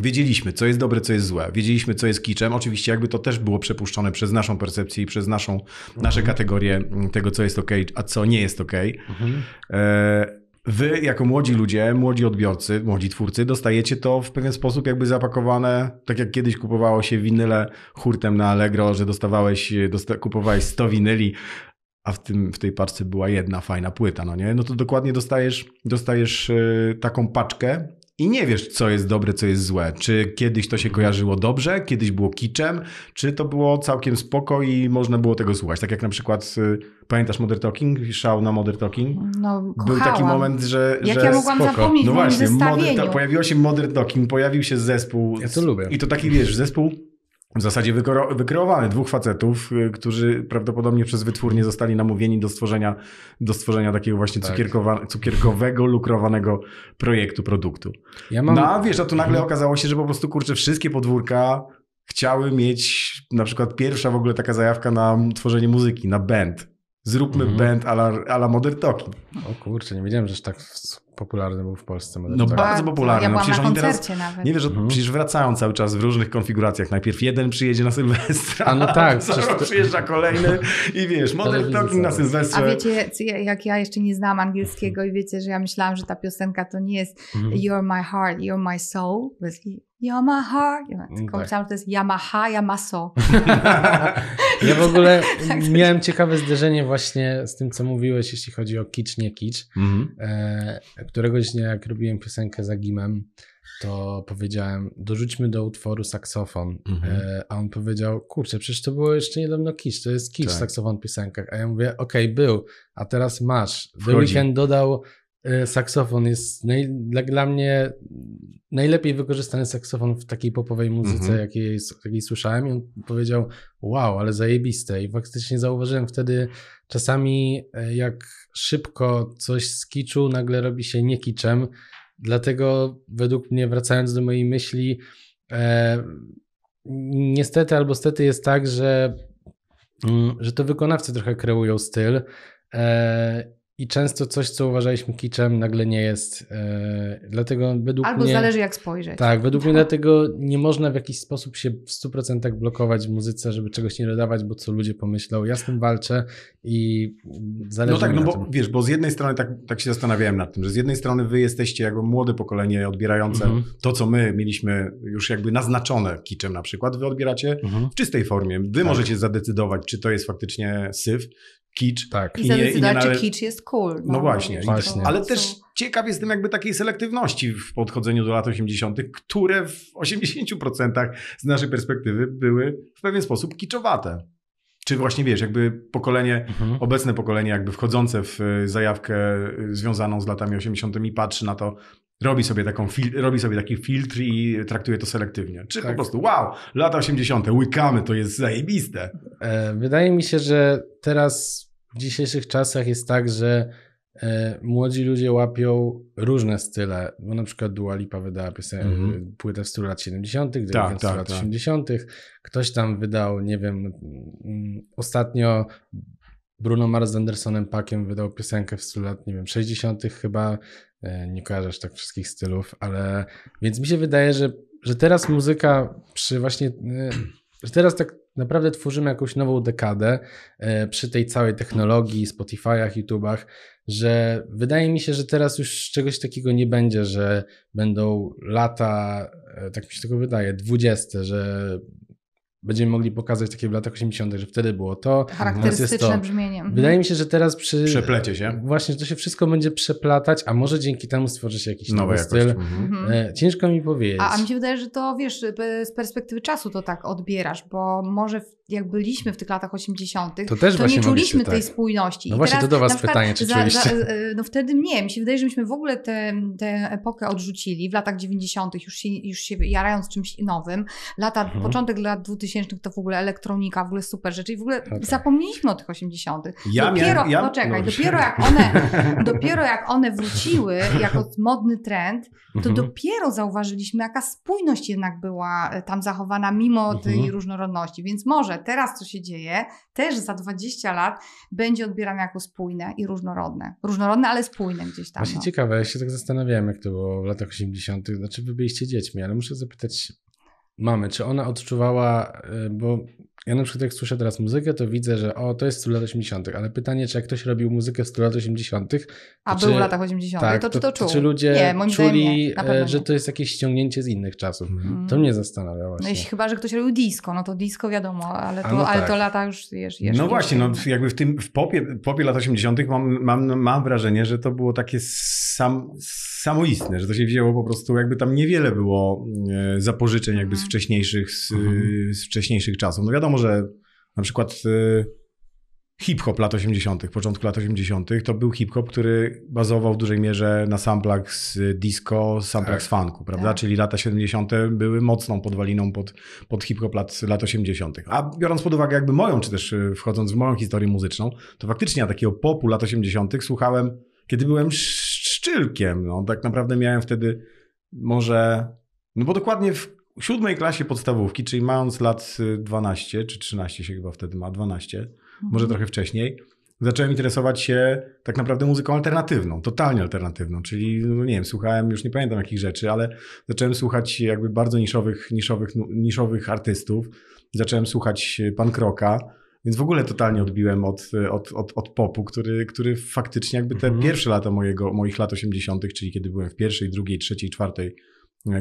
[SPEAKER 2] wiedzieliśmy, co jest dobre, co jest złe. Wiedzieliśmy, co jest kiczem. Oczywiście jakby to też było przepuszczone przez naszą percepcję i przez naszą, nasze kategorie mm, tego, co jest ok, a co nie jest ok.
[SPEAKER 3] Mhm.
[SPEAKER 2] E, Wy, jako młodzi ludzie, młodzi odbiorcy, młodzi twórcy, dostajecie to w pewien sposób jakby zapakowane, tak jak kiedyś kupowało się winyle hurtem na Allegro, że dostawałeś, dosta- kupowałeś 100 winyli, a w, tym, w tej paczce była jedna fajna płyta, no nie? No to dokładnie dostajesz, dostajesz e, taką paczkę i nie wiesz, co jest dobre, co jest złe. Czy kiedyś to się kojarzyło dobrze, kiedyś było kiczem, czy to było całkiem spoko i można było tego słuchać. Tak jak na przykład, e, pamiętasz Modern Talking? Szał na Modern Talking?
[SPEAKER 1] No,
[SPEAKER 2] Był taki moment, że.
[SPEAKER 1] Jak
[SPEAKER 2] że
[SPEAKER 1] ja mogłam
[SPEAKER 3] spoko.
[SPEAKER 1] zapomnieć
[SPEAKER 2] No właśnie, modern, pojawiło się Modern Talking, pojawił się zespół.
[SPEAKER 3] Ja to lubię.
[SPEAKER 2] I to taki, wiesz, zespół w zasadzie wykreowany. Dwóch facetów, y, którzy prawdopodobnie przez wytwórnię zostali namówieni do stworzenia, do stworzenia takiego właśnie
[SPEAKER 3] Tak.
[SPEAKER 2] cukierkowa- cukierkowego, lukrowanego projektu, produktu.
[SPEAKER 3] Ja mam...
[SPEAKER 2] No a wiesz, a tu nagle okazało się, że po prostu kurczę, wszystkie podwórka chciały mieć na przykład pierwsza w ogóle taka zajawka na tworzenie muzyki, na band. Zróbmy
[SPEAKER 3] Mhm.
[SPEAKER 2] band a la, a la Modern Talking.
[SPEAKER 3] O kurczę, nie wiedziałem, że tak popularny był w Polsce. Modern
[SPEAKER 2] No
[SPEAKER 3] Talking.
[SPEAKER 2] bardzo popularny.
[SPEAKER 1] Ja
[SPEAKER 2] No przecież
[SPEAKER 1] na
[SPEAKER 2] oni teraz-
[SPEAKER 1] koncercie nawet.
[SPEAKER 2] Nie wiesz, że
[SPEAKER 3] Mhm.
[SPEAKER 2] przecież wracają cały czas w różnych konfiguracjach. Najpierw jeden przyjedzie na Sylwestra,
[SPEAKER 3] A no tak,
[SPEAKER 2] za rok
[SPEAKER 3] to-
[SPEAKER 2] przyjeżdża kolejny i wiesz, Modern Talking na. Sylwestrze.
[SPEAKER 1] A wiecie, jak ja jeszcze nie znam angielskiego i wiecie, że ja myślałam, że ta piosenka to nie jest
[SPEAKER 3] Mhm.
[SPEAKER 1] You're my heart, you're my soul. Heart. Ja tylko
[SPEAKER 3] tak.
[SPEAKER 1] myślałam, że to jest Yamaha, Yamaso.
[SPEAKER 3] Ja w ogóle
[SPEAKER 1] Tak, tak.
[SPEAKER 3] miałem ciekawe zderzenie właśnie z tym, co mówiłeś, jeśli chodzi o kicz, nie kicz.
[SPEAKER 2] Mhm.
[SPEAKER 3] E, któregoś dnia, jak robiłem piosenkę za Gimem, to powiedziałem, dorzućmy do utworu saksofon.
[SPEAKER 2] Mhm.
[SPEAKER 3] E, a on powiedział, kurczę, przecież to było jeszcze niedawno kicz, to jest kicz,
[SPEAKER 2] Tak.
[SPEAKER 3] saksofon w piosenkach. A ja mówię, okej, był, a teraz masz. The
[SPEAKER 2] Wchodzi.
[SPEAKER 3] Weeknd dodał e, saksofon, jest naj, dla, dla mnie najlepiej wykorzystany saksofon w takiej popowej muzyce,
[SPEAKER 2] Mhm.
[SPEAKER 3] jakiej, jakiej słyszałem. I on powiedział, wow, ale zajebiste. I faktycznie zauważyłem wtedy czasami, e, jak szybko coś z kiczu nagle robi się nie kiczem. Dlatego według mnie, wracając do mojej myśli, e, niestety albo stety jest tak, że, mm, że to wykonawcy trochę kreują styl. E, i często coś, co uważaliśmy kiczem, nagle nie jest. E, dlatego według
[SPEAKER 1] Albo
[SPEAKER 3] mnie.
[SPEAKER 1] zależy jak spojrzeć.
[SPEAKER 3] Tak, według mnie dlatego nie można w jakiś sposób się w 100% blokować w muzyce, żeby czegoś nie dodawać, bo co ludzie pomyślą. Ja z tym walczę i zależy
[SPEAKER 2] No tak,
[SPEAKER 3] mi
[SPEAKER 2] no
[SPEAKER 3] na
[SPEAKER 2] bo
[SPEAKER 3] tym.
[SPEAKER 2] wiesz, bo z jednej strony tak, tak się zastanawiałem nad tym, że z jednej strony wy jesteście jako młode pokolenie odbierające
[SPEAKER 3] Mhm.
[SPEAKER 2] to, co my mieliśmy już jakby naznaczone kiczem na przykład, wy odbieracie
[SPEAKER 3] Mhm.
[SPEAKER 2] w czystej formie. Wy
[SPEAKER 3] Tak.
[SPEAKER 2] możecie zadecydować, czy to jest faktycznie syf, kicz.
[SPEAKER 3] Tak.
[SPEAKER 1] I
[SPEAKER 2] I nie- i nie
[SPEAKER 1] zadecydować,
[SPEAKER 2] nale-
[SPEAKER 1] czy kicz jest cool.
[SPEAKER 2] No właśnie,
[SPEAKER 1] wiesz,
[SPEAKER 3] właśnie.
[SPEAKER 1] to-
[SPEAKER 2] Ale też
[SPEAKER 1] są-
[SPEAKER 2] ciekaw jestem jakby takiej selektywności w podchodzeniu do lat 80., które w 80% z naszej perspektywy były w pewien sposób kiczowate. Czy właśnie wiesz, jakby pokolenie,
[SPEAKER 3] Mhm.
[SPEAKER 2] obecne pokolenie jakby wchodzące w y, zajawkę y, związaną z latami 80. patrzy na to, robi sobie, taką fil- robi sobie taki filtr i traktuje to selektywnie. Czy po
[SPEAKER 3] Tak.
[SPEAKER 2] prostu wow, lata 80., łykamy, to jest zajebiste.
[SPEAKER 3] E, Wydaje mi się, że teraz w dzisiejszych czasach jest tak, że e, młodzi ludzie łapią różne style, bo na przykład Dua Lipa wydała piosen-
[SPEAKER 2] Mhm.
[SPEAKER 3] płytę w stylu lat 70., The
[SPEAKER 2] Tak,
[SPEAKER 3] Weeknd w stylu
[SPEAKER 2] tak,
[SPEAKER 3] lat
[SPEAKER 2] tak.
[SPEAKER 3] 80., ktoś tam wydał, nie wiem, mm, ostatnio Bruno Mars z Andersonem Packiem wydał piosenkę w stylu lat, nie wiem, 60. chyba, E, nie kojarzysz tak wszystkich stylów, ale więc mi się wydaje, że, że teraz muzyka przy właśnie, e, że teraz tak naprawdę tworzymy jakąś nową dekadę e, przy tej całej technologii, Spotify'ach, YouTubach, że wydaje mi się, że teraz już czegoś takiego nie będzie, że będą lata, e, tak mi się tego wydaje, dwudzieste, że będziemy mogli pokazać takie w latach 80., że wtedy było to.
[SPEAKER 1] Charakterystyczne
[SPEAKER 3] to.
[SPEAKER 1] brzmienie. Mhm.
[SPEAKER 3] Wydaje mi się, że teraz przy.
[SPEAKER 2] Przeplecie się.
[SPEAKER 3] Właśnie, że to się wszystko będzie przeplatać, a może dzięki temu stworzy się jakiś nowy styl.
[SPEAKER 2] Mhm.
[SPEAKER 1] Mhm.
[SPEAKER 3] E, ciężko mi powiedzieć.
[SPEAKER 1] A, a mi się wydaje, że to wiesz, z perspektywy czasu to tak odbierasz, bo może w, jak byliśmy w tych latach 80.,
[SPEAKER 3] To też
[SPEAKER 1] to nie czuliśmy tej
[SPEAKER 3] tak.
[SPEAKER 1] spójności.
[SPEAKER 3] No
[SPEAKER 1] I
[SPEAKER 3] właśnie,
[SPEAKER 1] teraz
[SPEAKER 3] to do was
[SPEAKER 1] przykład
[SPEAKER 3] pytanie, czy czuliście?
[SPEAKER 1] e, no wtedy nie. Mi się wydaje, że myśmy w ogóle tę te, epokę odrzucili w latach 90., już się, już się jarając czymś nowym. Lata,
[SPEAKER 3] Mhm.
[SPEAKER 1] początek lat 2000 to w ogóle elektronika, w ogóle super rzeczy i w ogóle
[SPEAKER 3] No tak.
[SPEAKER 1] zapomnieliśmy o tych 80.
[SPEAKER 2] Ja
[SPEAKER 1] dopiero,
[SPEAKER 2] miałem- ja-
[SPEAKER 1] no czekaj,
[SPEAKER 2] no.
[SPEAKER 1] dopiero jak one, dopiero jak one wróciły jako modny trend, to
[SPEAKER 3] Mhm.
[SPEAKER 1] dopiero zauważyliśmy, jaka spójność jednak była e, tam zachowana mimo tej
[SPEAKER 3] Mhm.
[SPEAKER 1] różnorodności. Więc może teraz, co się dzieje, też za 20 lat będzie odbierane jako spójne i różnorodne. Różnorodne, ale spójne gdzieś tam.
[SPEAKER 3] Właśnie
[SPEAKER 1] No.
[SPEAKER 3] ciekawe, ja się tak zastanawiałem, jak to było w latach 80. Znaczy, wy byliście dziećmi, ale muszę zapytać mamy, czy ona odczuwała, y, bo ja na przykład jak słyszę teraz muzykę, to widzę, że o, to jest styl lat 80., ale pytanie, czy jak ktoś robił muzykę stylu lat 80.,
[SPEAKER 1] A
[SPEAKER 3] to
[SPEAKER 1] był
[SPEAKER 3] czy-
[SPEAKER 1] w latach 80.,
[SPEAKER 3] tak,
[SPEAKER 1] to czy to czuł?
[SPEAKER 3] czy ludzie
[SPEAKER 1] Nie, moim
[SPEAKER 3] czuli,
[SPEAKER 1] nie.
[SPEAKER 3] E, że
[SPEAKER 1] nie.
[SPEAKER 3] to jest jakieś ściągnięcie z innych czasów?
[SPEAKER 1] Mm.
[SPEAKER 3] To mnie zastanawia
[SPEAKER 1] No
[SPEAKER 3] właśnie.
[SPEAKER 1] jeśli chyba, że ktoś robił disco, no to disco wiadomo, ale to,
[SPEAKER 3] no
[SPEAKER 1] ale
[SPEAKER 3] tak.
[SPEAKER 1] to lata już wiesz, jeszcze
[SPEAKER 2] No właśnie, no jakby w tym, w popie, popie lat 80. Mam, mam, mam wrażenie, że to było takie sam, samoistne, że to się wzięło po prostu, jakby tam niewiele było e, zapożyczeń jakby z
[SPEAKER 1] Mhm.
[SPEAKER 2] wcześniejszych, z,
[SPEAKER 3] Mhm.
[SPEAKER 2] z wcześniejszych czasów. No wiadomo, że na przykład e, hip-hop lat 80., początku lat 80., to był hip-hop, który bazował w dużej mierze na samplach z disco, samplach
[SPEAKER 3] Tak.
[SPEAKER 2] z funku, prawda?
[SPEAKER 1] Tak.
[SPEAKER 2] Czyli lata 70. były mocną podwaliną pod, pod hip-hop lat, lat 80. A biorąc pod uwagę jakby moją, czy też y, wchodząc w moją historię muzyczną, to faktycznie ja takiego popu lat 80. słuchałem, kiedy byłem sz- szczylkiem. No, tak naprawdę miałem wtedy może, no bo dokładnie w siódmej klasie podstawówki, czyli mając lat y, 12 czy 13 się chyba wtedy ma, 12, może trochę wcześniej, zacząłem interesować się tak naprawdę muzyką alternatywną, totalnie alternatywną, czyli no nie wiem, słuchałem, już nie pamiętam jakich rzeczy, ale zacząłem słuchać jakby bardzo niszowych, niszowych, niszowych artystów, zacząłem słuchać punk rocka, więc w ogóle totalnie odbiłem od, od, od, od popu, który, który faktycznie jakby te
[SPEAKER 3] Mhm.
[SPEAKER 2] pierwsze lata mojego, moich lat 80., czyli kiedy byłem w pierwszej, drugiej, trzeciej, czwartej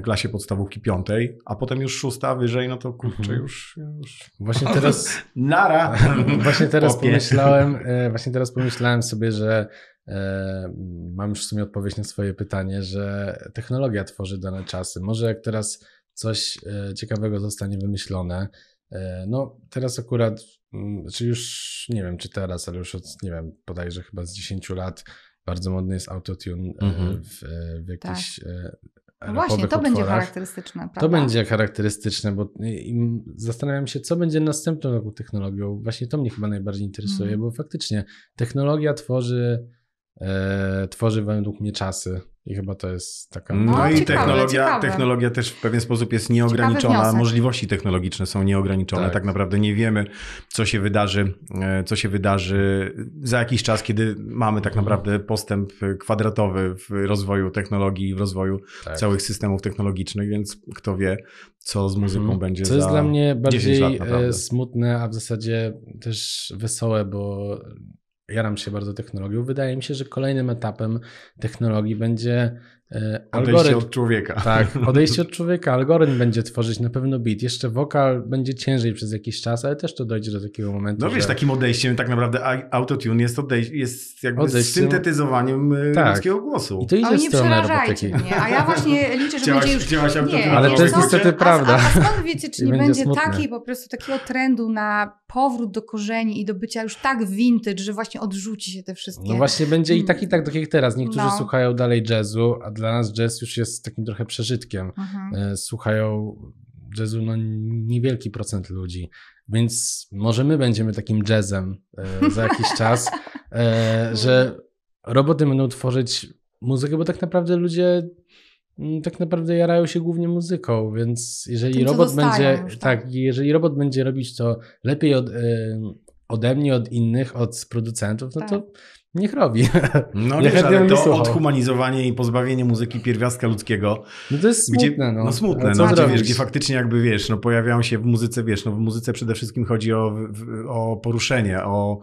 [SPEAKER 2] klasie podstawówki piątej, a potem już szósta wyżej, no to kurczę,
[SPEAKER 3] Mhm.
[SPEAKER 2] już, już
[SPEAKER 3] Właśnie teraz,
[SPEAKER 2] nara.
[SPEAKER 3] właśnie teraz
[SPEAKER 2] Popie.
[SPEAKER 3] pomyślałem, e, właśnie teraz pomyślałem sobie, że e, mam już w sumie odpowiedź na swoje pytanie, że technologia tworzy dane czasy. Może jak teraz coś e, ciekawego zostanie wymyślone, no teraz akurat, mm, czy już nie wiem, czy teraz, ale już od, nie wiem, bodajże chyba z 10 lat bardzo modny jest autotune e,
[SPEAKER 2] Mhm.
[SPEAKER 3] w, w jakichś e,
[SPEAKER 1] No właśnie, to będzie charakterystyczne, prawda?
[SPEAKER 3] To będzie charakterystyczne, bo zastanawiam się, co będzie następną taką technologią. Właśnie to mnie chyba najbardziej interesuje,
[SPEAKER 1] Mhm.
[SPEAKER 3] bo faktycznie technologia tworzy, e, tworzy według mnie czasy i chyba to jest taka...
[SPEAKER 2] No,
[SPEAKER 1] No,
[SPEAKER 2] i
[SPEAKER 1] ciekawe,
[SPEAKER 2] technologia,
[SPEAKER 1] ciekawe.
[SPEAKER 2] technologia też w pewien sposób jest nieograniczona. Możliwości technologiczne są nieograniczone. Tak.
[SPEAKER 3] Tak.
[SPEAKER 2] naprawdę nie wiemy, co się wydarzy, e, co się wydarzy za jakiś czas, kiedy mamy tak
[SPEAKER 3] Mhm.
[SPEAKER 2] naprawdę postęp kwadratowy w rozwoju technologii, w rozwoju
[SPEAKER 3] tak.
[SPEAKER 2] całych systemów technologicznych, więc kto wie, co z muzyką
[SPEAKER 3] Mhm.
[SPEAKER 2] będzie
[SPEAKER 3] Co
[SPEAKER 2] za
[SPEAKER 3] jest dla mnie
[SPEAKER 2] 10
[SPEAKER 3] bardziej
[SPEAKER 2] lat
[SPEAKER 3] e, smutne, a w zasadzie też wesołe, bo jaram się bardzo technologią. Wydaje mi się, że kolejnym etapem technologii będzie e,
[SPEAKER 2] Odejście
[SPEAKER 3] algorytm.
[SPEAKER 2] od człowieka.
[SPEAKER 3] Tak, odejście od człowieka. Algorytm będzie tworzyć na pewno beat. Jeszcze wokal będzie ciężej przez jakiś czas, ale też to dojdzie do takiego momentu.
[SPEAKER 2] No wiesz,
[SPEAKER 3] że...
[SPEAKER 2] takim odejściem tak naprawdę autotune jest, odej- jest jakby
[SPEAKER 3] Odejściem-
[SPEAKER 2] syntetyzowaniem e,
[SPEAKER 3] Tak.
[SPEAKER 2] ludzkiego głosu.
[SPEAKER 3] I to idzie
[SPEAKER 1] Ale
[SPEAKER 3] w
[SPEAKER 1] nie
[SPEAKER 3] stronę
[SPEAKER 1] przerażajcie
[SPEAKER 3] robotyki.
[SPEAKER 1] mnie, a ja właśnie liczę, że
[SPEAKER 2] Chciałaś-
[SPEAKER 1] będzie już...
[SPEAKER 2] chciałaś autotune
[SPEAKER 1] Nie,
[SPEAKER 3] Ale to jest
[SPEAKER 1] co?
[SPEAKER 3] niestety prawda.
[SPEAKER 1] A, a skąd wiecie, czy nie
[SPEAKER 3] będzie
[SPEAKER 1] będzie
[SPEAKER 3] smutne.
[SPEAKER 1] takiej po prostu takiego trendu na powrót do korzeni i do bycia już tak vintage, że właśnie odrzuci się te wszystkie...
[SPEAKER 3] No właśnie będzie i tak i tak, tak jak teraz. Niektórzy
[SPEAKER 1] No.
[SPEAKER 3] słuchają dalej jazzu, a dla nas jazz już jest takim trochę przeżytkiem.
[SPEAKER 1] Mhm.
[SPEAKER 3] E, Słuchają jazzu no niewielki procent ludzi, więc może my będziemy takim jazzem e, za jakiś czas, e, że roboty będą tworzyć muzykę, bo tak naprawdę ludzie mm, tak naprawdę jarają się głównie muzyką, więc jeżeli
[SPEAKER 1] Tym,
[SPEAKER 3] robot będzie
[SPEAKER 1] już, tak.
[SPEAKER 3] tak, jeżeli robot będzie robić to lepiej od, e, ode mnie, od innych, od producentów, no
[SPEAKER 1] Tak.
[SPEAKER 3] to niech robi.
[SPEAKER 2] No
[SPEAKER 3] Ja
[SPEAKER 2] wiesz, ale to
[SPEAKER 3] słuchał.
[SPEAKER 2] odhumanizowanie i pozbawienie muzyki pierwiastka ludzkiego,
[SPEAKER 3] No to jest smutne,
[SPEAKER 2] gdzie,
[SPEAKER 3] no.
[SPEAKER 2] no, smutne, no, gdzie, wiesz, gdzie faktycznie jakby wiesz, no pojawiają się w muzyce, wiesz, no w muzyce przede wszystkim chodzi o, o poruszenie, o,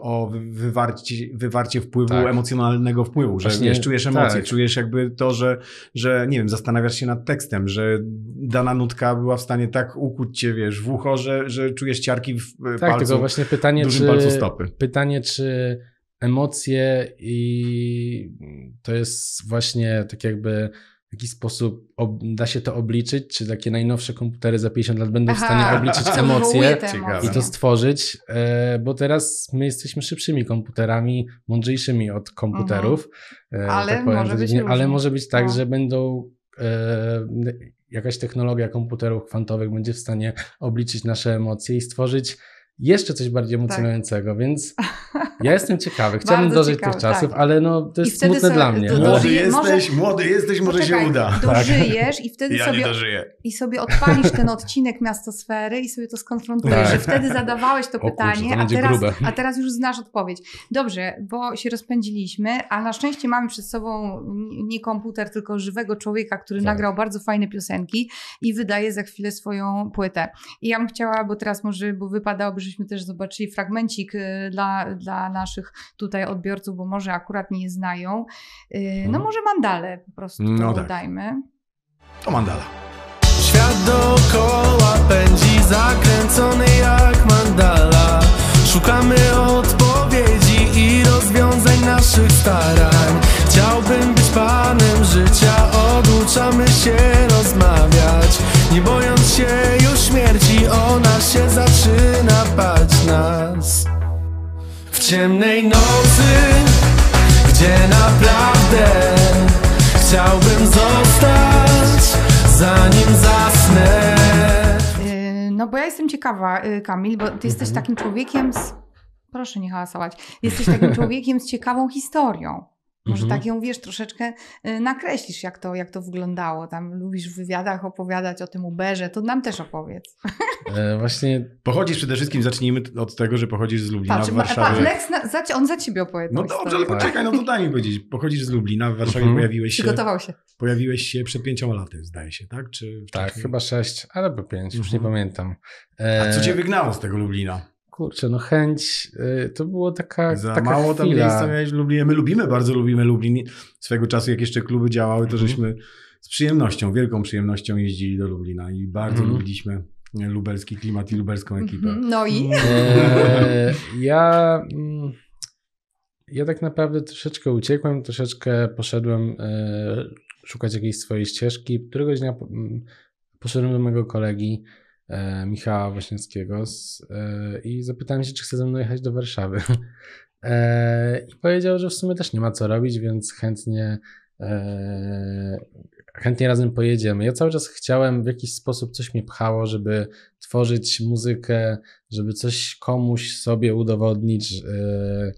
[SPEAKER 2] o wywarcie, wywarcie wpływu,
[SPEAKER 3] Tak.
[SPEAKER 2] emocjonalnego wpływu, że
[SPEAKER 3] Właśnie,
[SPEAKER 2] wiesz, czujesz emocje,
[SPEAKER 3] tak.
[SPEAKER 2] czujesz jakby to, że, że nie wiem, zastanawiasz się nad tekstem, że dana nutka była w stanie tak ukuć cię, wiesz, w ucho, że, że czujesz ciarki w
[SPEAKER 3] Tak,
[SPEAKER 2] palcu,
[SPEAKER 3] tylko właśnie pytanie, czy,
[SPEAKER 2] palcu stopy.
[SPEAKER 3] pytanie, czy emocje i to jest właśnie tak jakby w jakiś sposób ob, da się to obliczyć, czy takie najnowsze komputery za 50 lat będą w
[SPEAKER 1] Aha,
[SPEAKER 3] stanie obliczyć emocje
[SPEAKER 1] emocje.
[SPEAKER 3] i to stworzyć, e, bo teraz my jesteśmy szybszymi komputerami, mądrzejszymi od komputerów. e,
[SPEAKER 1] Mhm. Ale
[SPEAKER 3] tak powiem,
[SPEAKER 1] może być
[SPEAKER 3] dziwnie, ale może być tak,
[SPEAKER 1] No.
[SPEAKER 3] że będą e, jakaś technologia komputerów kwantowych będzie w stanie obliczyć nasze emocje i stworzyć jeszcze coś bardziej emocjonującego, więc ja jestem ciekawy. Chciałbym dożyć
[SPEAKER 1] ciekawy,
[SPEAKER 3] tych czasów,
[SPEAKER 1] tak.
[SPEAKER 3] ale no to jest smutne
[SPEAKER 1] sobie
[SPEAKER 3] dla mnie.
[SPEAKER 1] do-
[SPEAKER 3] No.
[SPEAKER 2] Młody
[SPEAKER 1] dożyje- może-
[SPEAKER 2] jesteś, młody jesteś, może
[SPEAKER 1] Poczekaj,
[SPEAKER 2] się uda.
[SPEAKER 1] Dożyjesz i wtedy
[SPEAKER 2] Ja
[SPEAKER 1] sobie i sobie odpalisz ten odcinek miastosfery i sobie to skonfrontujesz,
[SPEAKER 3] Tak.
[SPEAKER 1] że wtedy zadawałeś to
[SPEAKER 3] O kurczę,
[SPEAKER 1] pytanie,
[SPEAKER 3] to
[SPEAKER 1] a, teraz,
[SPEAKER 3] grube.
[SPEAKER 1] a teraz już znasz odpowiedź. Dobrze, bo się rozpędziliśmy, a na szczęście mamy przed sobą nie komputer, tylko żywego człowieka, który
[SPEAKER 3] Tak.
[SPEAKER 1] nagrał bardzo fajne piosenki i wydaje za chwilę swoją płytę. I ja bym chciała, bo teraz może, bo wypadałoby, żebyśmy też zobaczyli fragmencik y, dla, dla naszych tutaj odbiorców, bo może akurat nie znają. Y, No
[SPEAKER 3] Mhm.
[SPEAKER 1] może mandale po prostu
[SPEAKER 2] No tak.
[SPEAKER 1] dajmy.
[SPEAKER 2] To mandala.
[SPEAKER 4] Świat dookoła pędzi zakręcony jak mandala Szukamy odpowiedzi i rozwiązań naszych starań Chciałbym być panem życia, oduczamy się rozmawiać Nie bojąc się śmierci, ona się zaczyna bać nas ciemnej nocy, gdzie naprawdę chciałbym zostać, zanim zasnę.
[SPEAKER 1] Yy, No bo ja jestem ciekawa, yy, Kamil, bo ty jesteś takim człowiekiem z... Proszę nie hałasować. Jesteś takim człowiekiem z ciekawą historią. Może
[SPEAKER 3] Mhm.
[SPEAKER 1] tak ją, wiesz, troszeczkę yy, nakreślisz, jak to, jak to wyglądało. Tam lubisz w wywiadach opowiadać o tym Uberze, to nam też opowiedz.
[SPEAKER 3] E, właśnie
[SPEAKER 2] Pochodzisz przede wszystkim, zacznijmy od tego, że pochodzisz z Lublina
[SPEAKER 1] Patrz,
[SPEAKER 2] w
[SPEAKER 1] ma- patrz
[SPEAKER 2] Warszawie.
[SPEAKER 1] Lex, na, za, on za ciebie opowie tą
[SPEAKER 2] No dobrze, ale poczekaj, no to daj mi powiedzieć. Pochodzisz z Lublina, w Warszawie
[SPEAKER 3] Mhm.
[SPEAKER 2] pojawiłeś się,
[SPEAKER 1] Przygotował się.
[SPEAKER 2] pojawiłeś się przed pięcioma laty, zdaje się, tak? Czy
[SPEAKER 3] tak, chyba sześć, albo pięć, już nie
[SPEAKER 2] Mhm.
[SPEAKER 3] pamiętam.
[SPEAKER 2] A
[SPEAKER 3] E,
[SPEAKER 2] co cię wygnało z tego Lublina?
[SPEAKER 3] Kurczę, no chęć, y, to było taka,
[SPEAKER 2] Za
[SPEAKER 3] taka
[SPEAKER 2] mało tam
[SPEAKER 3] chwila.
[SPEAKER 2] miejsca miałeś w Lublinie. My lubimy, bardzo lubimy Lublin. Swego czasu, jak jeszcze kluby działały, to
[SPEAKER 3] Mhm.
[SPEAKER 2] żeśmy z przyjemnością, wielką przyjemnością jeździli do Lublina i bardzo
[SPEAKER 3] Mhm.
[SPEAKER 2] lubiliśmy lubelski klimat i lubelską ekipę.
[SPEAKER 1] Mhm. No i?
[SPEAKER 3] E, ja, mm, ja tak naprawdę troszeczkę uciekłem, troszeczkę poszedłem e, szukać jakiejś swojej ścieżki. Któregoś dnia mm, poszedłem do mojego kolegi Michała Waśniewskiego z, e, i zapytałem się, czy chce ze mną jechać do Warszawy. E, I powiedział, że w sumie też nie ma co robić, więc chętnie e, chętnie razem pojedziemy. Ja cały czas chciałem w jakiś sposób, coś mnie pchało, żeby tworzyć muzykę, żeby coś komuś sobie udowodnić. e,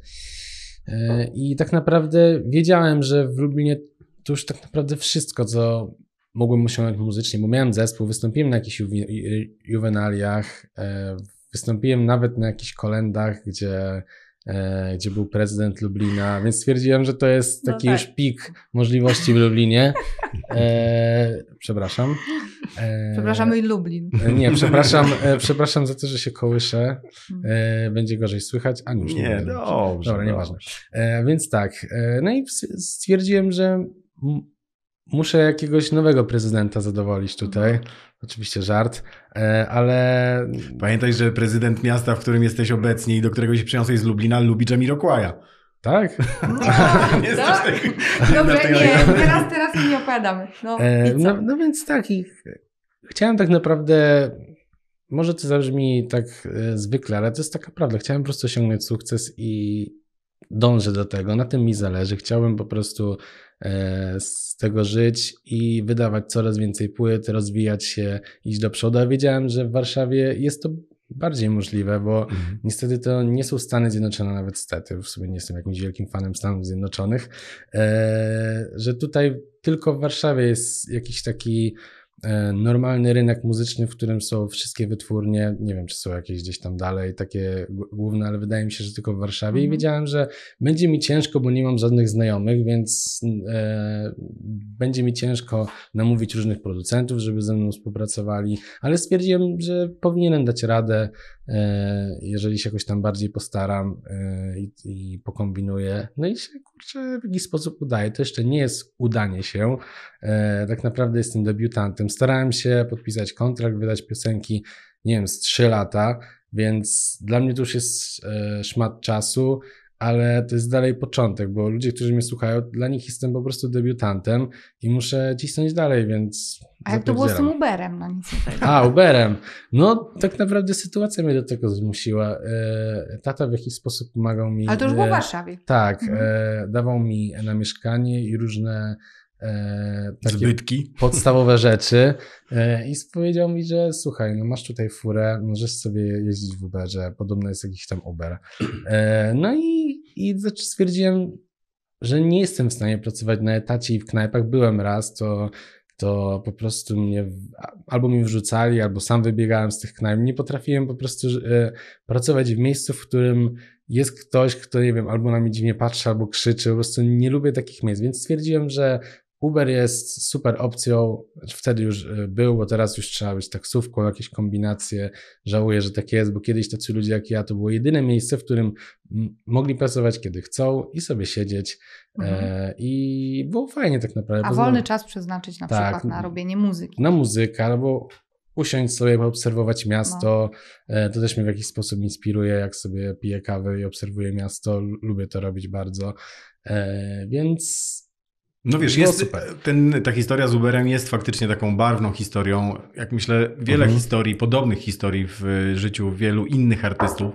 [SPEAKER 3] e, I tak naprawdę wiedziałem, że w Lublinie to już tak naprawdę wszystko, co mogłem osiągnąć muzycznie, bo miałem zespół, wystąpiłem na jakichś ju- juwenaliach, e, wystąpiłem nawet na jakichś kolendach, gdzie, e, gdzie był prezydent Lublina, więc stwierdziłem, że to jest
[SPEAKER 1] No
[SPEAKER 3] taki
[SPEAKER 1] tak.
[SPEAKER 3] już pik możliwości w Lublinie. E, przepraszam.
[SPEAKER 1] Przepraszamy, Lublin.
[SPEAKER 3] E, Nie, przepraszam, przepraszam za to, że się kołyszę. E, będzie gorzej słychać. A już nie,
[SPEAKER 2] Nie, dobrze.
[SPEAKER 3] Dobra, nieważne.
[SPEAKER 2] dobrze.
[SPEAKER 3] E, więc tak, no i stwierdziłem, że muszę jakiegoś nowego prezydenta zadowolić tutaj. Oczywiście żart, e, ale
[SPEAKER 2] Pamiętaj, że prezydent miasta, w którym jesteś obecnie i do którego się przyniosłeś z Lublina, lubi Jamiroquaja.
[SPEAKER 3] tak.
[SPEAKER 2] Nie
[SPEAKER 1] No,
[SPEAKER 2] znasz tej-
[SPEAKER 1] Dobrze, nie,
[SPEAKER 2] legendy?
[SPEAKER 1] teraz, teraz nie opowiadamy. No,
[SPEAKER 3] E, no, no więc tak, i chciałem tak naprawdę, może to zabrzmi tak e, zwykle, ale to jest taka prawda. Chciałem po prostu osiągnąć sukces i dążę do tego. Na tym mi zależy. Chciałbym po prostu z tego żyć i wydawać coraz więcej płyt, rozwijać się, iść do przodu. A wiedziałem, że w Warszawie jest to bardziej możliwe, bo
[SPEAKER 2] Mhm.
[SPEAKER 3] Niestety to nie są Stany Zjednoczone, nawet stety. W sumie nie jestem jakimś wielkim fanem Stanów Zjednoczonych. E, że tutaj tylko w Warszawie jest jakiś taki e, normalny rynek muzyczny, w którym są wszystkie wytwórnie. Nie wiem, czy są jakieś gdzieś tam dalej takie główne, ale wydaje mi się, że tylko w Warszawie. I
[SPEAKER 1] Mhm.
[SPEAKER 3] wiedziałem, że będzie mi ciężko, bo nie mam żadnych znajomych, więc e, będzie mi ciężko namówić różnych producentów, żeby ze mną współpracowali, ale stwierdziłem, że powinienem dać radę, e, jeżeli się jakoś tam bardziej postaram e, i, i pokombinuję. No i się kurczę w jakiś sposób udaje. To jeszcze nie jest udanie się. E, tak naprawdę jestem debiutantem. Starałem się podpisać kontrakt, wydać piosenki, nie wiem, z 3 lata, więc dla mnie to już jest e, szmat czasu. Ale to jest dalej początek, bo ludzie, którzy mnie słuchają, dla nich jestem po prostu debiutantem i muszę cisnąć dalej, więc.
[SPEAKER 1] A jak to było z tym. Uberem? No nic nie.
[SPEAKER 3] A, Uberem. No, tak naprawdę sytuacja mnie do tego zmusiła. E, Tata w jakiś sposób pomagał mi.
[SPEAKER 1] Ale to już było w Warszawie.
[SPEAKER 3] Tak,
[SPEAKER 1] Mhm.
[SPEAKER 3] dawał mi na mieszkanie i różne e, takie
[SPEAKER 2] Zbytki.
[SPEAKER 3] podstawowe rzeczy e, i powiedział mi, że słuchaj, no masz tutaj furę, możesz sobie jeździć w Uberze, podobno jest jakiś tam Uber. E, no i, i zac- stwierdziłem, że nie jestem w stanie pracować na etacie i w knajpach. Byłem raz, to, to po prostu mnie albo mi wrzucali, albo sam wybiegałem z tych knajp. Nie potrafiłem po prostu e, pracować w miejscu, w którym jest ktoś, kto, nie wiem, albo na mnie dziwnie patrzy, albo krzyczy. Po prostu nie lubię takich miejsc, więc stwierdziłem, że Uber jest super opcją. Znaczy, Wtedy już e, był, bo teraz już trzeba być taksówką, jakieś kombinacje. Żałuję, że tak jest, bo kiedyś tacy ludzie jak ja to było jedyne miejsce, w którym mogli pracować kiedy chcą i sobie siedzieć. E, I było fajnie tak naprawdę.
[SPEAKER 1] Mhm. A wolny
[SPEAKER 3] znowu-
[SPEAKER 1] czas przeznaczyć na
[SPEAKER 3] Tak.
[SPEAKER 1] przykład na robienie muzyki.
[SPEAKER 3] na muzykę albo usiąść sobie, poobserwować miasto. E, To też mnie w jakiś sposób inspiruje, jak sobie piję kawę i obserwuję miasto. Lubię to robić bardzo. E, Więc
[SPEAKER 2] No wiesz,
[SPEAKER 3] Było
[SPEAKER 2] jest, ten, ta historia z Uberem jest faktycznie taką barwną historią. Jak myślę, wiele
[SPEAKER 3] Mhm.
[SPEAKER 2] historii, podobnych historii w życiu wielu innych artystów.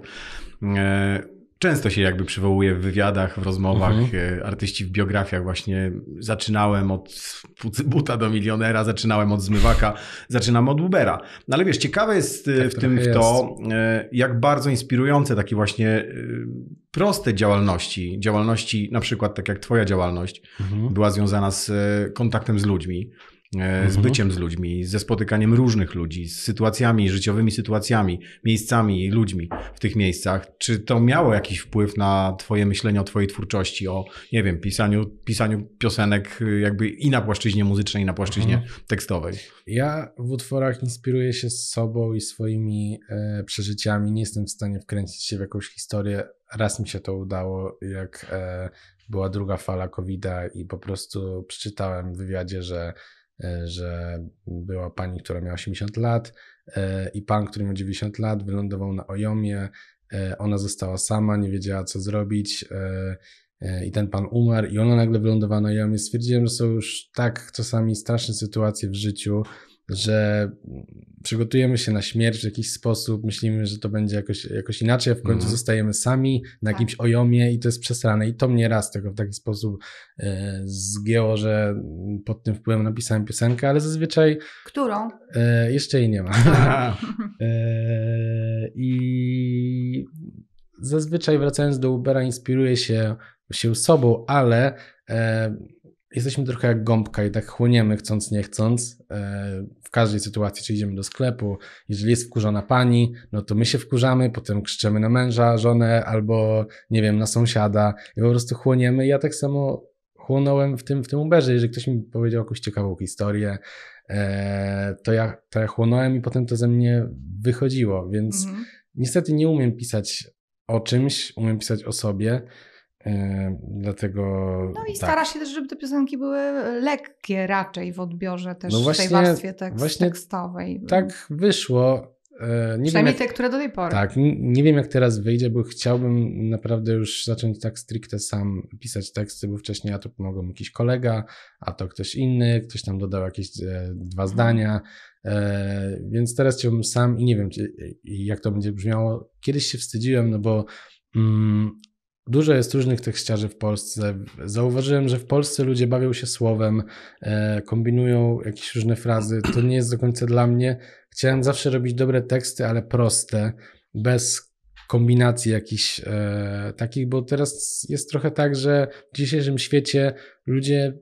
[SPEAKER 2] E, często się jakby przywołuje w wywiadach, w rozmowach,
[SPEAKER 3] Mhm.
[SPEAKER 2] e, artyści w biografiach właśnie zaczynałem od buta do milionera, zaczynałem od zmywaka, zaczynam od Ubera. No ale wiesz, ciekawe jest e,
[SPEAKER 3] Tak
[SPEAKER 2] w tym w to, jak bardzo inspirujące takie właśnie proste działalności, działalności na przykład tak jak twoja działalność,
[SPEAKER 3] Mhm.
[SPEAKER 2] była związana z e, kontaktem z ludźmi, e, z
[SPEAKER 3] Mhm.
[SPEAKER 2] byciem z ludźmi, ze spotykaniem różnych ludzi, z sytuacjami, życiowymi sytuacjami, miejscami i ludźmi w tych miejscach. Czy to miało jakiś wpływ na twoje myślenie o twojej twórczości, o, nie wiem, pisaniu, pisaniu piosenek y, jakby i na płaszczyźnie muzycznej, i na płaszczyźnie
[SPEAKER 3] Mhm.
[SPEAKER 2] tekstowej?
[SPEAKER 3] Ja w utworach inspiruję się sobą i swoimi e, przeżyciami. Nie jestem w stanie wkręcić się w jakąś historię. Raz mi się to udało, jak e, była druga fala COVID-a i po prostu przeczytałem w wywiadzie, że, e, że była pani, która miała 80 lat e, i pan, który miał 90 lat, wylądował na Ojomie. E, ona została sama, nie wiedziała co zrobić. E, e, i ten pan umarł i ona nagle wylądowała na jamie. Stwierdziłem, że są już tak czasami straszne sytuacje w życiu, że przygotujemy się na śmierć w jakiś sposób, myślimy, że to będzie jakoś, jakoś inaczej, a w końcu
[SPEAKER 2] Mhm.
[SPEAKER 3] zostajemy sami na
[SPEAKER 1] Tak.
[SPEAKER 3] jakimś ojomie i to jest przesrane. I to mnie raz tego w taki sposób e, zgięło, że pod tym wpływem napisałem piosenkę, ale zazwyczaj
[SPEAKER 1] Którą?
[SPEAKER 3] e, jeszcze jej nie ma. E, I zazwyczaj wracając do Ubera inspiruję się, się sobą, ale e, jesteśmy trochę jak gąbka i tak chłoniemy chcąc, nie chcąc e, w każdej sytuacji, czy idziemy do sklepu, jeżeli jest wkurzona pani, no to my się wkurzamy, potem krzyczemy na męża, żonę albo nie wiem, na sąsiada i po prostu chłoniemy. Ja tak samo chłonąłem w tym, w tym Uberze, jeżeli ktoś mi powiedział jakąś ciekawą historię, e, to, ja, to ja chłonąłem i potem to ze mnie wychodziło, więc
[SPEAKER 1] Mhm.
[SPEAKER 3] Niestety nie umiem pisać o czymś, umiem pisać o sobie. E, dlatego.
[SPEAKER 1] No i
[SPEAKER 3] tak.
[SPEAKER 1] starasz się też, żeby te piosenki były lekkie raczej w odbiorze też
[SPEAKER 3] No
[SPEAKER 1] w
[SPEAKER 3] właśnie-
[SPEAKER 1] tej warstwie tekst,
[SPEAKER 3] właśnie
[SPEAKER 1] tekstowej.
[SPEAKER 3] Tak wyszło. e, Nie wiem,
[SPEAKER 1] Przynajmniej
[SPEAKER 3] jak,
[SPEAKER 1] te, które do tej pory.
[SPEAKER 3] tak, nie wiem, jak teraz wyjdzie, bo chciałbym naprawdę już zacząć tak stricte sam pisać teksty, bo wcześniej a to pomogł mi jakiś kolega, a to ktoś inny, ktoś tam dodał jakieś e, dwa zdania. E, więc teraz chciałbym sam i nie wiem, czy, jak to będzie brzmiało. Kiedyś się wstydziłem, no bo mm, dużo jest różnych tekściarzy w Polsce. Zauważyłem, że w Polsce ludzie bawią się słowem, e, kombinują jakieś różne frazy. To nie jest do końca dla mnie. Chciałem zawsze robić dobre teksty, ale proste, bez kombinacji jakichś e, takich, bo teraz jest trochę tak, że w dzisiejszym świecie ludzie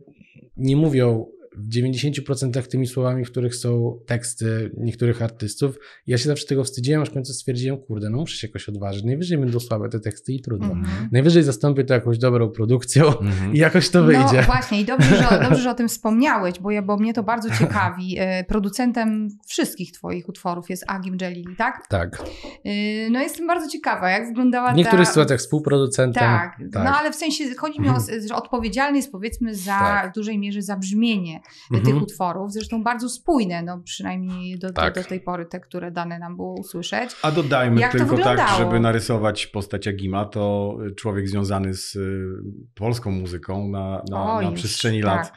[SPEAKER 3] nie mówią w 90% tymi słowami, w których są teksty niektórych artystów. Ja się zawsze tego wstydziłem, aż w końcu stwierdziłem, kurde, no muszę się jakoś odważyć. Najwyżej będą słabe te teksty i trudno.
[SPEAKER 1] Mhm.
[SPEAKER 3] Najwyżej zastąpię to jakąś dobrą produkcją
[SPEAKER 2] Mhm.
[SPEAKER 3] i jakoś to wyjdzie.
[SPEAKER 1] No właśnie i dobrze że, dobrze, że o tym wspomniałeś, bo, ja, bo mnie to bardzo ciekawi. E, Producentem wszystkich twoich utworów jest Agim Jelili, tak?
[SPEAKER 3] Tak.
[SPEAKER 1] E, No jestem bardzo ciekawa, jak wyglądała
[SPEAKER 3] W niektórych
[SPEAKER 1] ta...
[SPEAKER 3] sytuacjach współproducentem.
[SPEAKER 1] Tak,
[SPEAKER 3] tak.
[SPEAKER 1] no ale w sensie chodzi mi o, że odpowiedzialny jest powiedzmy za
[SPEAKER 3] Tak.
[SPEAKER 1] w dużej mierze za brzmienie
[SPEAKER 3] Mhm.
[SPEAKER 1] tych utworów, zresztą bardzo spójne, no przynajmniej do,
[SPEAKER 3] Tak.
[SPEAKER 1] do, do tej pory te, które dane nam było usłyszeć.
[SPEAKER 2] A dodajmy
[SPEAKER 1] Jak
[SPEAKER 2] tylko tak, żeby narysować postać Agima, to człowiek związany z y, polską muzyką na, na,
[SPEAKER 1] O,
[SPEAKER 2] na
[SPEAKER 1] już,
[SPEAKER 2] przestrzeni
[SPEAKER 1] tak.
[SPEAKER 2] lat.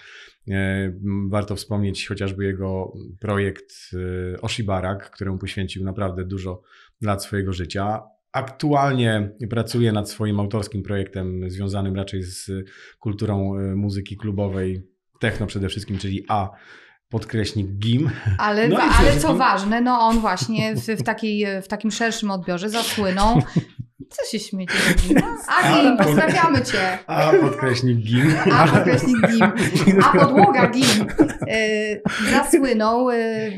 [SPEAKER 2] E, Warto wspomnieć chociażby jego projekt y, Oshibarak, któremu poświęcił naprawdę dużo lat swojego życia. Aktualnie pracuje nad swoim autorskim projektem związanym raczej z kulturą y, muzyki klubowej, techno przede wszystkim, czyli A podkreśnik GIM.
[SPEAKER 1] Ale,
[SPEAKER 2] No
[SPEAKER 1] ale co ważne, no on właśnie w, w, takiej, w takim szerszym odbiorze zasłynął. Co się śmiecie? No, Agim, pozdrawiamy cię.
[SPEAKER 2] A podkreśnik GIM.
[SPEAKER 1] A podkreśnik GIM. A podłoga GIM. E, zasłynął e,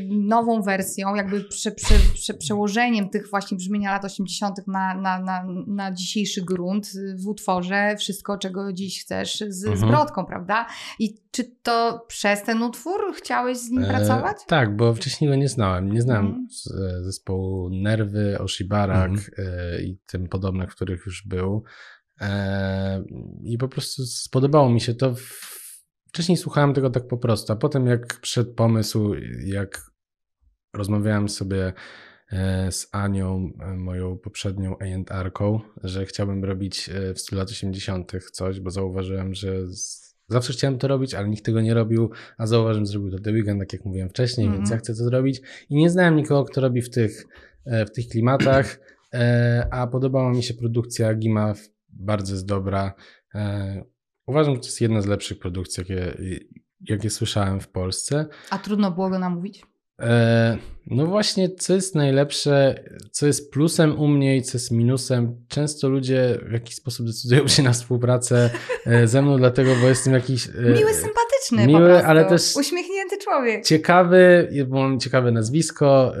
[SPEAKER 1] nową wersją, jakby prze, prze, prze, przełożeniem tych właśnie brzmienia lat 80. Na, na, na, na dzisiejszy grunt w utworze Wszystko, czego dziś chcesz z, z
[SPEAKER 3] Mhm.
[SPEAKER 1] Brodką, prawda? I czy to przez ten utwór chciałeś z nim
[SPEAKER 3] E,
[SPEAKER 1] pracować?
[SPEAKER 3] tak, bo wcześniej go nie znałem. Nie znałem z- e, zespołu Nerwy, Oshibarak
[SPEAKER 2] Mhm.
[SPEAKER 3] e, i tym podobne, w których już był. E, I po prostu spodobało mi się to. W... Wcześniej słuchałem tego tak po prostu, a potem jak przyszedł pomysł, jak rozmawiałem sobie e, z Anią, e, moją poprzednią A&R-ką, że chciałbym robić w stylu lat 80. coś, bo zauważyłem, że z... zawsze chciałem to robić, ale nikt tego nie robił, a zauważyłem, że zrobił to The Weeknd, tak jak mówiłem wcześniej,
[SPEAKER 1] Mhm.
[SPEAKER 3] więc ja chcę to zrobić i nie znałem nikogo, kto robi w tych, e, w tych klimatach. e, a podobała mi się produkcja Gima, bardzo jest dobra. E, uważam, że to jest jedna z lepszych produkcji, jakie, jakie słyszałem w Polsce.
[SPEAKER 1] A trudno było go namówić?
[SPEAKER 3] E, no właśnie, co jest najlepsze, co jest plusem u mnie i co jest minusem. Często ludzie w jakiś sposób decydują się na współpracę e, ze mną, dlatego, bo jestem jakiś. e,
[SPEAKER 1] Miły, sympatyczny
[SPEAKER 3] miły, ale też-
[SPEAKER 1] Uśmiechnięty człowiek.
[SPEAKER 3] Ciekawy, bo mam ciekawe nazwisko,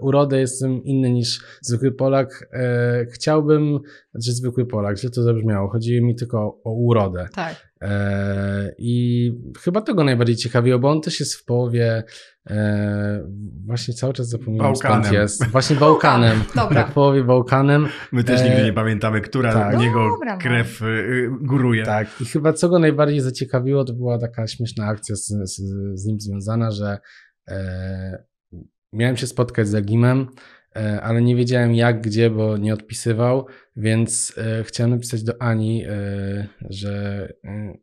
[SPEAKER 3] urodę jestem inny niż zwykły Polak. Chciałbym, znaczy zwykły Polak, źle to zabrzmiało, chodzi mi tylko o urodę.
[SPEAKER 1] Tak.
[SPEAKER 3] E, I chyba tego najbardziej ciekawiło, bo on też jest w połowie, e, właśnie cały czas zapominam skąd
[SPEAKER 2] Bałkanem.
[SPEAKER 3] jest. Właśnie Bałkanem.
[SPEAKER 1] Dobra.
[SPEAKER 3] Tak, w połowie Bałkanem.
[SPEAKER 2] My też
[SPEAKER 3] E,
[SPEAKER 2] nigdy nie pamiętamy, która
[SPEAKER 3] tak.
[SPEAKER 2] niego
[SPEAKER 1] Dobra, no.
[SPEAKER 2] krew y, góruje.
[SPEAKER 3] Tak, i chyba co go najbardziej zaciekawiło, to była taka śmieszna akcja z, z, z nim związana, że e, miałem się spotkać z Agimem, ale nie wiedziałem jak, gdzie, bo nie odpisywał, więc e, chciałem napisać do Ani, e, że e,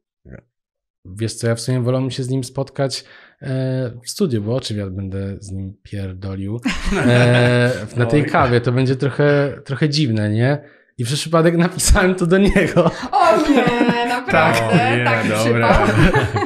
[SPEAKER 3] wiesz co, ja w sumie wolałbym się z nim spotkać e, w studiu, bo oczywiście będę z nim pierdolił. E, na tej kawie, to będzie trochę, trochę dziwne, nie? I przez przypadek napisałem to do niego.
[SPEAKER 1] O nie, naprawdę.
[SPEAKER 2] O nie,
[SPEAKER 1] tak
[SPEAKER 2] dobra.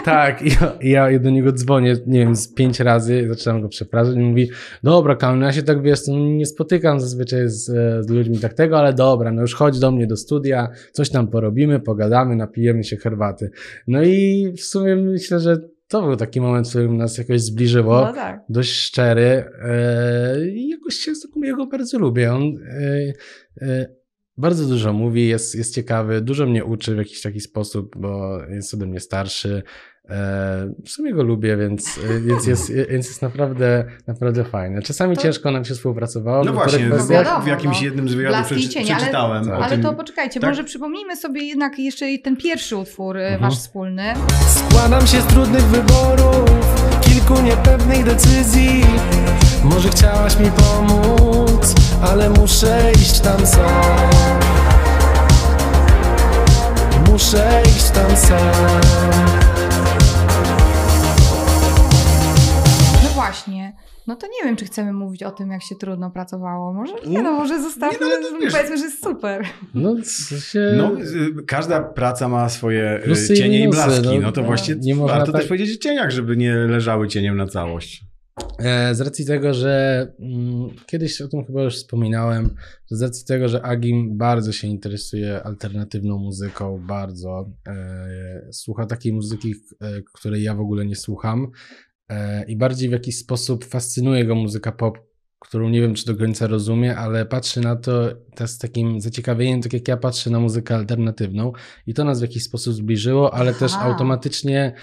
[SPEAKER 3] tak, i ja, ja do niego dzwonię, nie wiem, z pięć razy, zaczynam go przepraszać i mówi, dobra Kamil, ja się tak, wiesz, no nie spotykam zazwyczaj z, e, z ludźmi tak tego, ale dobra, no już chodź do mnie do studia, coś tam porobimy, pogadamy, napijemy się herbaty. No i w sumie myślę, że to był taki moment, w którym nas jakoś zbliżyło
[SPEAKER 1] No tak.
[SPEAKER 3] dość szczery e, i jakoś się z taką jego bardzo lubię. On e, e, bardzo dużo mówi, jest, jest ciekawy, dużo mnie uczy w jakiś taki sposób, bo jest ode mnie starszy. E, w sumie go lubię, więc, e, więc, jest, więc jest naprawdę, naprawdę fajny. Czasami
[SPEAKER 1] To-
[SPEAKER 3] ciężko nam się współpracowało.
[SPEAKER 2] No
[SPEAKER 3] w
[SPEAKER 2] właśnie,
[SPEAKER 3] kwestiach.
[SPEAKER 1] wiadomo,
[SPEAKER 2] w jakimś
[SPEAKER 1] no.
[SPEAKER 2] jednym z wywiadów przeczy-
[SPEAKER 1] ale-
[SPEAKER 2] przeczytałem o
[SPEAKER 1] Ale
[SPEAKER 2] tym.
[SPEAKER 1] to poczekajcie,
[SPEAKER 2] tak?
[SPEAKER 1] może przypomnijmy sobie jednak jeszcze ten pierwszy utwór e,
[SPEAKER 3] Mhm.
[SPEAKER 1] wasz wspólny.
[SPEAKER 4] Składam się z trudnych wyborów, kilku niepewnych decyzji. Może chciałaś mi pomóc, ale muszę iść tam sam. Muszę iść tam sam.
[SPEAKER 1] No właśnie. No to nie wiem, czy chcemy mówić o tym, jak się trudno pracowało. Może nie, no może zostawmy,
[SPEAKER 2] Nie, no, wiesz-
[SPEAKER 1] powiedzmy, że jest super.
[SPEAKER 3] No, co się...
[SPEAKER 2] No, y, każda praca ma swoje y,
[SPEAKER 3] Plusy i
[SPEAKER 2] cienie i
[SPEAKER 3] minusy,
[SPEAKER 2] blaski.
[SPEAKER 3] no.
[SPEAKER 2] No to
[SPEAKER 3] No,
[SPEAKER 2] właśnie
[SPEAKER 3] nie można
[SPEAKER 2] warto
[SPEAKER 3] tak-
[SPEAKER 2] też powiedzieć o cieniach, żeby nie leżały cieniem na całość.
[SPEAKER 3] E, Z racji tego, że mm, kiedyś o tym chyba już wspominałem, że z racji tego, że Agim bardzo się interesuje alternatywną muzyką, bardzo e, słucha takiej muzyki, e, której ja w ogóle nie słucham e, i bardziej w jakiś sposób fascynuje go muzyka pop, którą nie wiem, czy do końca rozumie, ale patrzy na to też z takim zaciekawieniem, tak jak ja patrzę na muzykę alternatywną i to nas w jakiś sposób zbliżyło, ale też
[SPEAKER 1] Aha.
[SPEAKER 3] automatycznie E,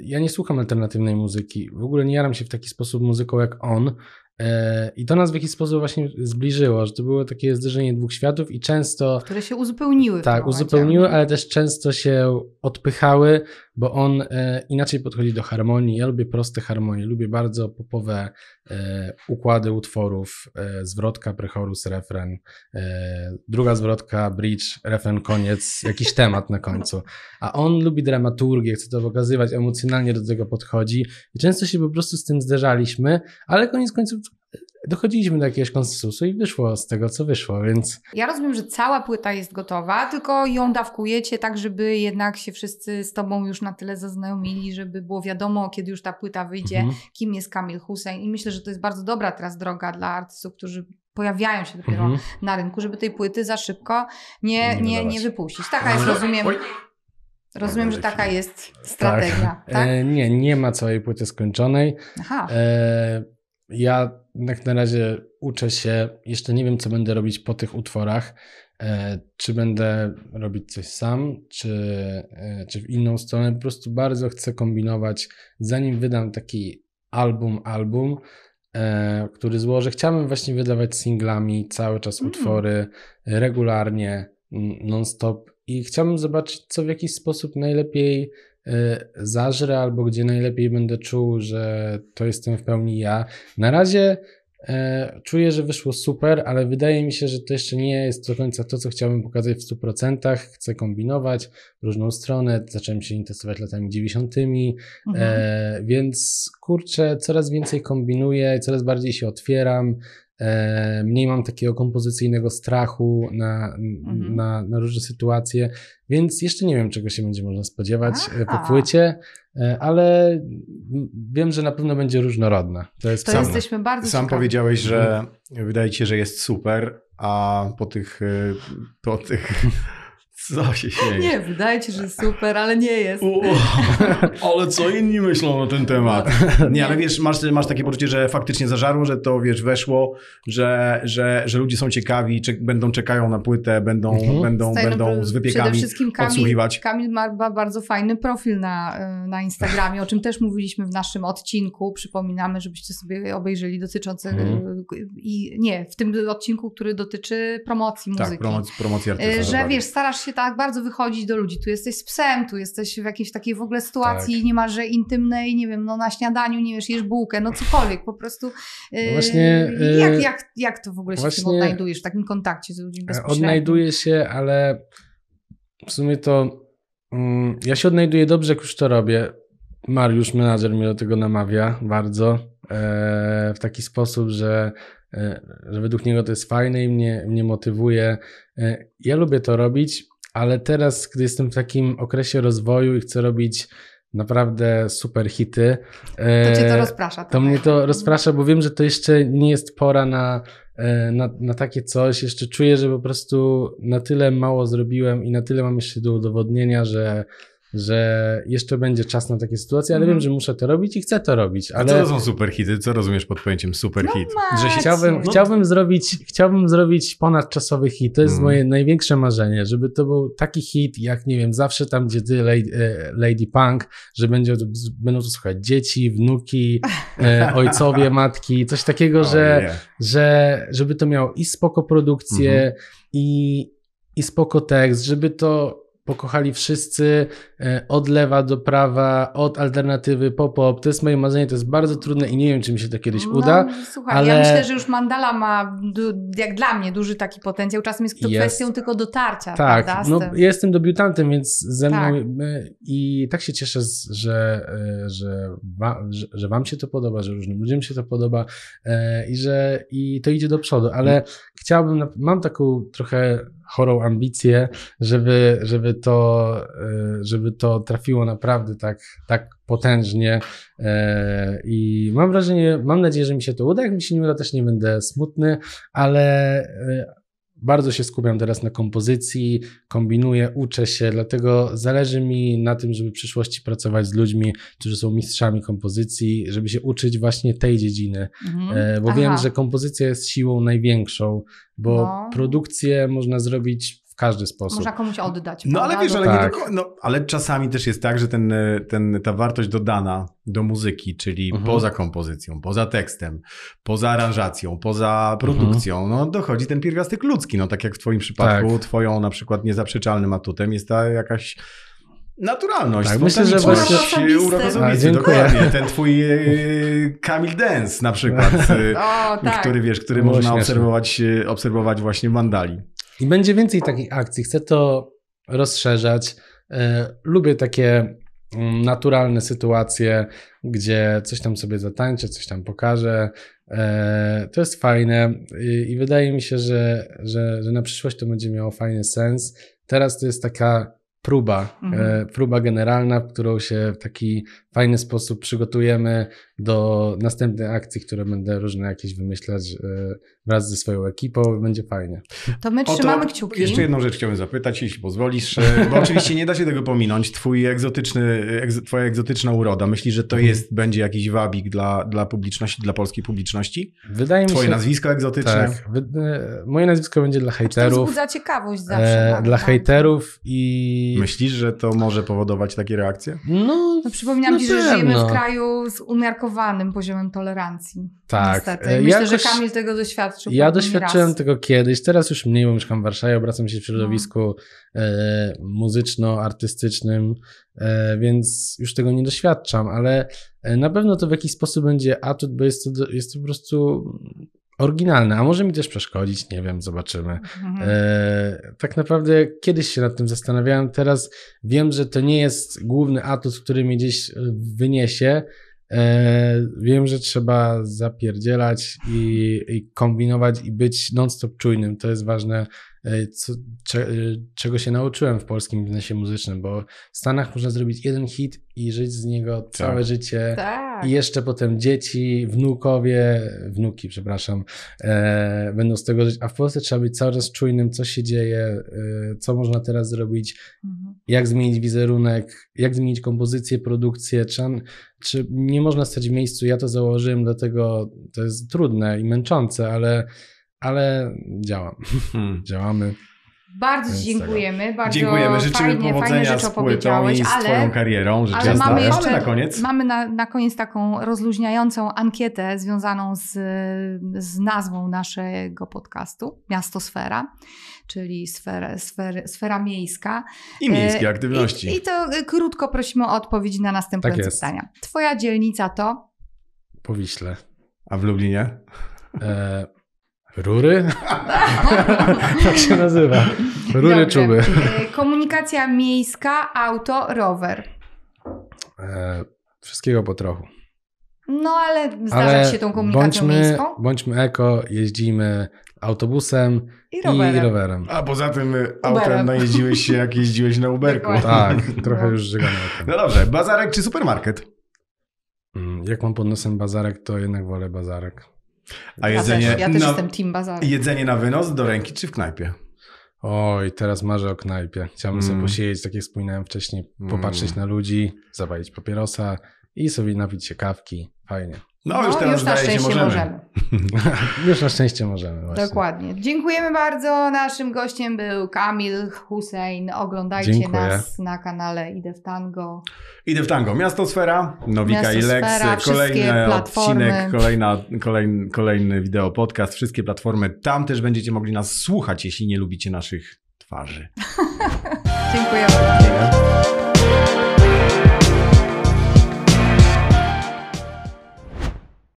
[SPEAKER 3] ja nie słucham alternatywnej muzyki. W ogóle nie jaram się w taki sposób muzyką jak on. E, I to nas w jakiś sposób właśnie zbliżyło, że to było takie zderzenie dwóch światów i często
[SPEAKER 1] Które się uzupełniły.
[SPEAKER 3] tak, uzupełniły, ale też często się odpychały, bo on e, inaczej podchodzi do harmonii. Ja lubię proste harmonie, lubię bardzo popowe e, układy utworów, e, zwrotka, prechorus, refren, e, druga zwrotka, bridge, refren, koniec, jakiś temat na końcu. A on lubi dramaturgię, chce to pokazywać, emocjonalnie do tego podchodzi i często się po prostu z tym zderzaliśmy, ale koniec końców dochodziliśmy do jakiegoś konsensusu i wyszło z tego, co wyszło, więc
[SPEAKER 1] Ja rozumiem, że cała płyta jest gotowa, tylko ją dawkujecie tak, żeby jednak się wszyscy z tobą już na tyle zaznajomili, żeby było wiadomo, kiedy już ta płyta wyjdzie,
[SPEAKER 3] Mhm.
[SPEAKER 1] kim jest Kamil Hussein. I myślę, że to jest bardzo dobra teraz droga dla artystów, którzy pojawiają się dopiero
[SPEAKER 3] Mhm.
[SPEAKER 1] na rynku, żeby tej płyty za szybko nie,
[SPEAKER 2] Nie
[SPEAKER 1] nie, nie wypuścić. Taka jest, rozumiem,
[SPEAKER 2] Oj.
[SPEAKER 1] rozumiem, że taka jest strategia. Tak?
[SPEAKER 3] E, nie, nie ma całej płyty skończonej.
[SPEAKER 1] Aha.
[SPEAKER 3] E, ja jak na razie uczę się, jeszcze nie wiem, co będę robić po tych utworach. E, czy będę robić coś sam, czy, e, czy w inną stronę. Po prostu bardzo chcę kombinować, zanim wydam taki album, album, e, który złożę. Chciałbym właśnie wydawać singlami cały czas
[SPEAKER 1] Mm.
[SPEAKER 3] utwory, regularnie, non-stop i chciałbym zobaczyć, co w jakiś sposób najlepiej zażrę, albo gdzie najlepiej będę czuł, że to jestem w pełni ja. Na razie e, czuję, że wyszło super, ale wydaje mi się, że to jeszcze nie jest do końca to, co chciałbym pokazać w 100%. Chcę kombinować w różną stronę. Zacząłem się interesować latami 90.,
[SPEAKER 1] Mhm.
[SPEAKER 3] e, więc kurczę, coraz więcej kombinuję, coraz bardziej się otwieram. E, mniej mam takiego kompozycyjnego strachu na,
[SPEAKER 1] Mhm.
[SPEAKER 3] na, na różne sytuacje, więc jeszcze nie wiem, czego się będzie można spodziewać e, po
[SPEAKER 1] Aha.
[SPEAKER 3] płycie, e, ale wiem, że na pewno będzie różnorodna. To jest
[SPEAKER 1] To
[SPEAKER 2] Sam-
[SPEAKER 1] jesteśmy bardzo
[SPEAKER 2] Sam
[SPEAKER 1] ciekawi.
[SPEAKER 2] powiedziałeś, że wydaje ci się, że jest super, a po tych, po tych, co się śmieje?
[SPEAKER 1] Nie, wydaje ci, że super, ale nie jest.
[SPEAKER 2] U, ale co inni myślą na ten temat? Nie, ale wiesz, masz, masz takie poczucie, że faktycznie zażarło, że to wiesz, weszło, że, że, że ludzie są ciekawi, czek, będą czekają na płytę, będą,
[SPEAKER 3] Mhm.
[SPEAKER 2] będą,
[SPEAKER 1] no,
[SPEAKER 2] będą z
[SPEAKER 1] Przede
[SPEAKER 2] wypiekami
[SPEAKER 1] wszystkim Kamil. Kamil ma bardzo fajny profil na, y, na Instagramie, o czym też mówiliśmy w naszym odcinku. Przypominamy, żebyście sobie obejrzeli dotyczący
[SPEAKER 3] Mhm.
[SPEAKER 1] y, i nie, w tym odcinku, który dotyczy promocji muzyki.
[SPEAKER 2] Tak, promoc, promocja
[SPEAKER 1] Y,
[SPEAKER 2] artystów.
[SPEAKER 1] Że wiesz, starasz się tak bardzo wychodzić do ludzi. Tu jesteś z psem, tu jesteś w jakiejś takiej w ogóle sytuacji
[SPEAKER 3] Tak.
[SPEAKER 1] niemalże intymnej, nie wiem, no na śniadaniu, nie wiesz, jesz bułkę, no cokolwiek, po prostu. y,
[SPEAKER 3] No właśnie, y,
[SPEAKER 1] jak, jak, jak to w ogóle się w tym
[SPEAKER 3] właśnie-
[SPEAKER 1] odnajdujesz, w takim kontakcie z ludźmi bezpośrednio?
[SPEAKER 3] Odnajduję się, ale w sumie to mm, ja się odnajduję dobrze, jak już to robię. Mariusz, menadżer, mnie do tego namawia bardzo e, w taki sposób, że, e, że według niego to jest fajne i mnie, mnie motywuje. E, ja lubię to robić, ale teraz, gdy jestem w takim okresie rozwoju i chcę robić naprawdę super hity,
[SPEAKER 1] To cię to
[SPEAKER 3] e,
[SPEAKER 1] rozprasza.
[SPEAKER 3] to
[SPEAKER 1] trochę.
[SPEAKER 3] mnie to rozprasza, bo wiem, że to jeszcze nie jest pora na, e, na, na takie coś. Jeszcze czuję, że po prostu na tyle mało zrobiłem i na tyle mam jeszcze do udowodnienia, że, że jeszcze będzie czas na takie sytuacje, ale
[SPEAKER 1] Mhm.
[SPEAKER 3] wiem, że muszę to robić i chcę to robić.
[SPEAKER 2] A
[SPEAKER 3] Ale
[SPEAKER 2] co to są super hity? Co rozumiesz pod pojęciem super
[SPEAKER 1] No.
[SPEAKER 2] Że się
[SPEAKER 3] chciałbym,
[SPEAKER 2] No-
[SPEAKER 3] chciałbym, zrobić, chciałbym zrobić ponadczasowy hit. To jest
[SPEAKER 2] Mhm.
[SPEAKER 3] moje największe marzenie, żeby to był taki hit, jak nie wiem, zawsze tam, gdzie ty, Lady, e, Lady Punk, że będzie, będą to słuchać dzieci, wnuki, e, ojcowie, matki, coś takiego, że,
[SPEAKER 2] Ojej.
[SPEAKER 3] że żeby to miało i spoko produkcję,
[SPEAKER 2] Mhm.
[SPEAKER 3] i, i spoko tekst, żeby to pokochali wszyscy e, od lewa do prawa, od alternatywy pop-pop. To jest moje marzenie, to jest bardzo trudne i nie wiem, czy mi się to kiedyś
[SPEAKER 1] No,
[SPEAKER 3] uda.
[SPEAKER 1] Słuchaj,
[SPEAKER 3] ale-
[SPEAKER 1] ja myślę, że już Mandala ma, jak dla mnie, duży taki potencjał. Czasem jest to
[SPEAKER 3] Jest.
[SPEAKER 1] kwestią tylko dotarcia,
[SPEAKER 3] Tak,
[SPEAKER 1] prawda?
[SPEAKER 3] no
[SPEAKER 1] tym.
[SPEAKER 3] jestem debiutantem, więc ze mną
[SPEAKER 1] Tak.
[SPEAKER 3] i tak się cieszę, że, e, że, wa, że, że wam się to podoba, że różnym ludziom się to podoba e, i że i to idzie do przodu, ale chciałbym, na- mam taką trochę chorą ambicję, żeby, żeby, to, e, żeby to trafiło naprawdę tak, tak potężnie e, i mam wrażenie, mam nadzieję, że mi się to uda, jak mi się nie uda, też nie będę smutny, ale e, bardzo się skupiam teraz na kompozycji, kombinuję, uczę się, dlatego zależy mi na tym, żeby w przyszłości pracować z ludźmi, którzy są mistrzami kompozycji, żeby się uczyć właśnie tej dziedziny,
[SPEAKER 1] Mhm.
[SPEAKER 3] e, bo
[SPEAKER 1] Aha.
[SPEAKER 3] wiem, że kompozycja jest siłą największą, bo
[SPEAKER 1] No.
[SPEAKER 3] produkcję można zrobić każdy sposób.
[SPEAKER 1] Można komuś oddać.
[SPEAKER 2] No ale wiesz, ale,
[SPEAKER 3] Tak.
[SPEAKER 2] nie do, no, ale czasami też jest tak, że ten, ten, ta wartość dodana do muzyki, czyli
[SPEAKER 3] Mhm.
[SPEAKER 2] poza kompozycją, poza tekstem, poza aranżacją, poza produkcją, no dochodzi ten pierwiastek ludzki. No tak jak w twoim przypadku,
[SPEAKER 3] Tak.
[SPEAKER 2] twoją na przykład niezaprzeczalnym atutem jest ta jakaś naturalność,
[SPEAKER 3] Tak, myślę, że
[SPEAKER 1] właśnie-
[SPEAKER 2] osobisty,
[SPEAKER 3] dziękuję.
[SPEAKER 2] dokładnie. Ten twój e, Kamil Dance na przykład, e,
[SPEAKER 1] O, tak.
[SPEAKER 2] który wiesz, który
[SPEAKER 3] Było
[SPEAKER 2] można
[SPEAKER 3] śmieszne.
[SPEAKER 2] obserwować, e, obserwować właśnie w Mandali.
[SPEAKER 3] I będzie więcej takich akcji. Chcę to rozszerzać. E, Lubię takie mm, naturalne sytuacje, gdzie coś tam sobie zatańczę, coś tam pokażę. E, To jest fajne i, wydaje mi się, że, że, że na przyszłość to będzie miało fajny sens. Teraz to jest taka próba,
[SPEAKER 1] Mhm.
[SPEAKER 3] e, próba generalna, w którą się w taki fajny sposób przygotujemy do następnej akcji, które będę różne jakieś wymyślać e, wraz ze swoją ekipą. Będzie fajnie.
[SPEAKER 1] To my trzymamy kciuki.
[SPEAKER 2] Jeszcze jedną rzecz chciałbym zapytać, jeśli pozwolisz, e, bo oczywiście nie da się tego pominąć. Twój egzotyczny, egz, twoja egzotyczna uroda. Myślisz, że to
[SPEAKER 3] Mhm.
[SPEAKER 2] jest, będzie jakiś wabik dla, dla publiczności, dla polskiej publiczności?
[SPEAKER 3] Wydaje mi
[SPEAKER 2] Twoje
[SPEAKER 3] się,
[SPEAKER 2] nazwisko egzotyczne?
[SPEAKER 3] Tak. Wy- e, Moje nazwisko będzie dla
[SPEAKER 1] To
[SPEAKER 3] hejterów.
[SPEAKER 1] wzbudza ciekawość zawsze.
[SPEAKER 3] E,
[SPEAKER 1] tak,
[SPEAKER 3] dla
[SPEAKER 1] tak.
[SPEAKER 3] hejterów i.
[SPEAKER 2] Myślisz, że to może powodować takie reakcje?
[SPEAKER 3] No,
[SPEAKER 1] No, przypominam
[SPEAKER 3] na
[SPEAKER 1] ci, że żyjemy w kraju z umiarkowanym poziomem tolerancji.
[SPEAKER 3] Tak.
[SPEAKER 1] Niestety.
[SPEAKER 3] E,
[SPEAKER 1] Myślę,
[SPEAKER 3] jakoś-
[SPEAKER 1] że Kamil tego doświadczył.
[SPEAKER 3] Ja doświadczyłem
[SPEAKER 1] raz.
[SPEAKER 3] tego kiedyś, teraz już mniej, bo mieszkam w Warszawie, obracam się w środowisku
[SPEAKER 1] No.
[SPEAKER 3] e, muzyczno-artystycznym, e, więc już tego nie doświadczam, ale e, na pewno to w jakiś sposób będzie atut, bo jest to, jest to po prostu oryginalne, a może mi też przeszkodzić, nie wiem, zobaczymy.
[SPEAKER 1] Mhm.
[SPEAKER 3] E, tak naprawdę kiedyś się nad tym zastanawiałem, teraz wiem, że to nie jest główny atut, który mnie gdzieś e, wyniesie, E, wiem, że trzeba zapierdzielać i, i kombinować i być non-stop czujnym. To jest ważne, co, cze, e, czego się nauczyłem w polskim biznesie muzycznym, bo w Stanach można zrobić jeden hit i żyć z niego całe życie.
[SPEAKER 1] Tak.
[SPEAKER 3] I jeszcze potem dzieci, wnukowie, wnuki, przepraszam, e, będą z tego żyć. A w Polsce trzeba być cały czas czujnym, co się dzieje, e, co można teraz zrobić,
[SPEAKER 1] Mhm.
[SPEAKER 3] jak zmienić wizerunek, jak zmienić kompozycję, produkcję. Czy, czy nie można stać w miejscu? Ja to założyłem, dlatego to jest trudne i męczące, ale, ale działam.
[SPEAKER 2] Hmm.
[SPEAKER 3] Działamy.
[SPEAKER 1] Bardzo
[SPEAKER 3] Więc
[SPEAKER 1] Ci dziękujemy. Bardzo
[SPEAKER 2] Dziękujemy, życzymy
[SPEAKER 1] fajnie,
[SPEAKER 2] powodzenia
[SPEAKER 1] rzeczy
[SPEAKER 2] z płytą i z
[SPEAKER 1] ale
[SPEAKER 2] twoją karierą. Rzecz
[SPEAKER 1] Ale
[SPEAKER 2] jasna.
[SPEAKER 1] mamy jeszcze
[SPEAKER 2] na koniec.
[SPEAKER 1] mamy na, na koniec taką rozluźniającą ankietę związaną z, z nazwą naszego podcastu Miasto Sfera, czyli sfera, sfer, sfera miejska.
[SPEAKER 2] I miejskie
[SPEAKER 1] E,
[SPEAKER 2] aktywności.
[SPEAKER 1] I, I to e, krótko prosimy o odpowiedzi na następujące
[SPEAKER 3] Tak
[SPEAKER 1] pytania. Twoja dzielnica to?
[SPEAKER 3] Po Wiśle.
[SPEAKER 2] A w Lublinie?
[SPEAKER 3] E, rury? tak się nazywa. Rury
[SPEAKER 1] Dobrze.
[SPEAKER 3] czuby.
[SPEAKER 1] E, Komunikacja miejska, auto, rower.
[SPEAKER 3] E, wszystkiego po trochu.
[SPEAKER 1] No ale zdarzać się tą komunikacją
[SPEAKER 3] bądźmy,
[SPEAKER 1] miejską
[SPEAKER 3] Bądźmy eko, jeździmy autobusem
[SPEAKER 1] i rowerem.
[SPEAKER 3] i rowerem.
[SPEAKER 2] A poza tym y, autem najeździłeś się, jak jeździłeś na Uberku.
[SPEAKER 3] Tak, trochę już żygam
[SPEAKER 2] No dobrze, bazarek czy supermarket?
[SPEAKER 3] Mm, Jak mam pod nosem bazarek, to jednak wolę bazarek.
[SPEAKER 2] A
[SPEAKER 1] Ja
[SPEAKER 2] jedzenie,
[SPEAKER 1] też, ja też
[SPEAKER 2] na,
[SPEAKER 1] jestem team bazar.
[SPEAKER 2] jedzenie na wynos do ręki czy w knajpie?
[SPEAKER 3] Oj, teraz marzę o knajpie. Chciałbym sobie
[SPEAKER 2] Mm.
[SPEAKER 3] posiedzieć, tak jak wspominałem wcześniej, popatrzeć
[SPEAKER 2] Mm.
[SPEAKER 3] na ludzi, zapalić papierosa i sobie napić się kawki. Fajnie.
[SPEAKER 2] No, już teraz
[SPEAKER 1] na
[SPEAKER 2] zdaje się
[SPEAKER 1] szczęście
[SPEAKER 2] możemy.
[SPEAKER 3] Już na szczęście możemy właśnie.
[SPEAKER 1] Dokładnie. Dziękujemy bardzo. Naszym gościem był Kamil Hussein. Oglądajcie
[SPEAKER 3] Dziękuję.
[SPEAKER 1] nas na kanale Idę w Tango.
[SPEAKER 2] Idę w tango. Miasto Sfera, Nowika
[SPEAKER 1] Miasto
[SPEAKER 2] i Lex,
[SPEAKER 1] Sfera,
[SPEAKER 2] kolejny odcinek, kolejna, kolejny, kolejny wideo podcast, wszystkie platformy. Tam też będziecie mogli nas słuchać, jeśli nie lubicie naszych twarzy.
[SPEAKER 1] Dziękujemy.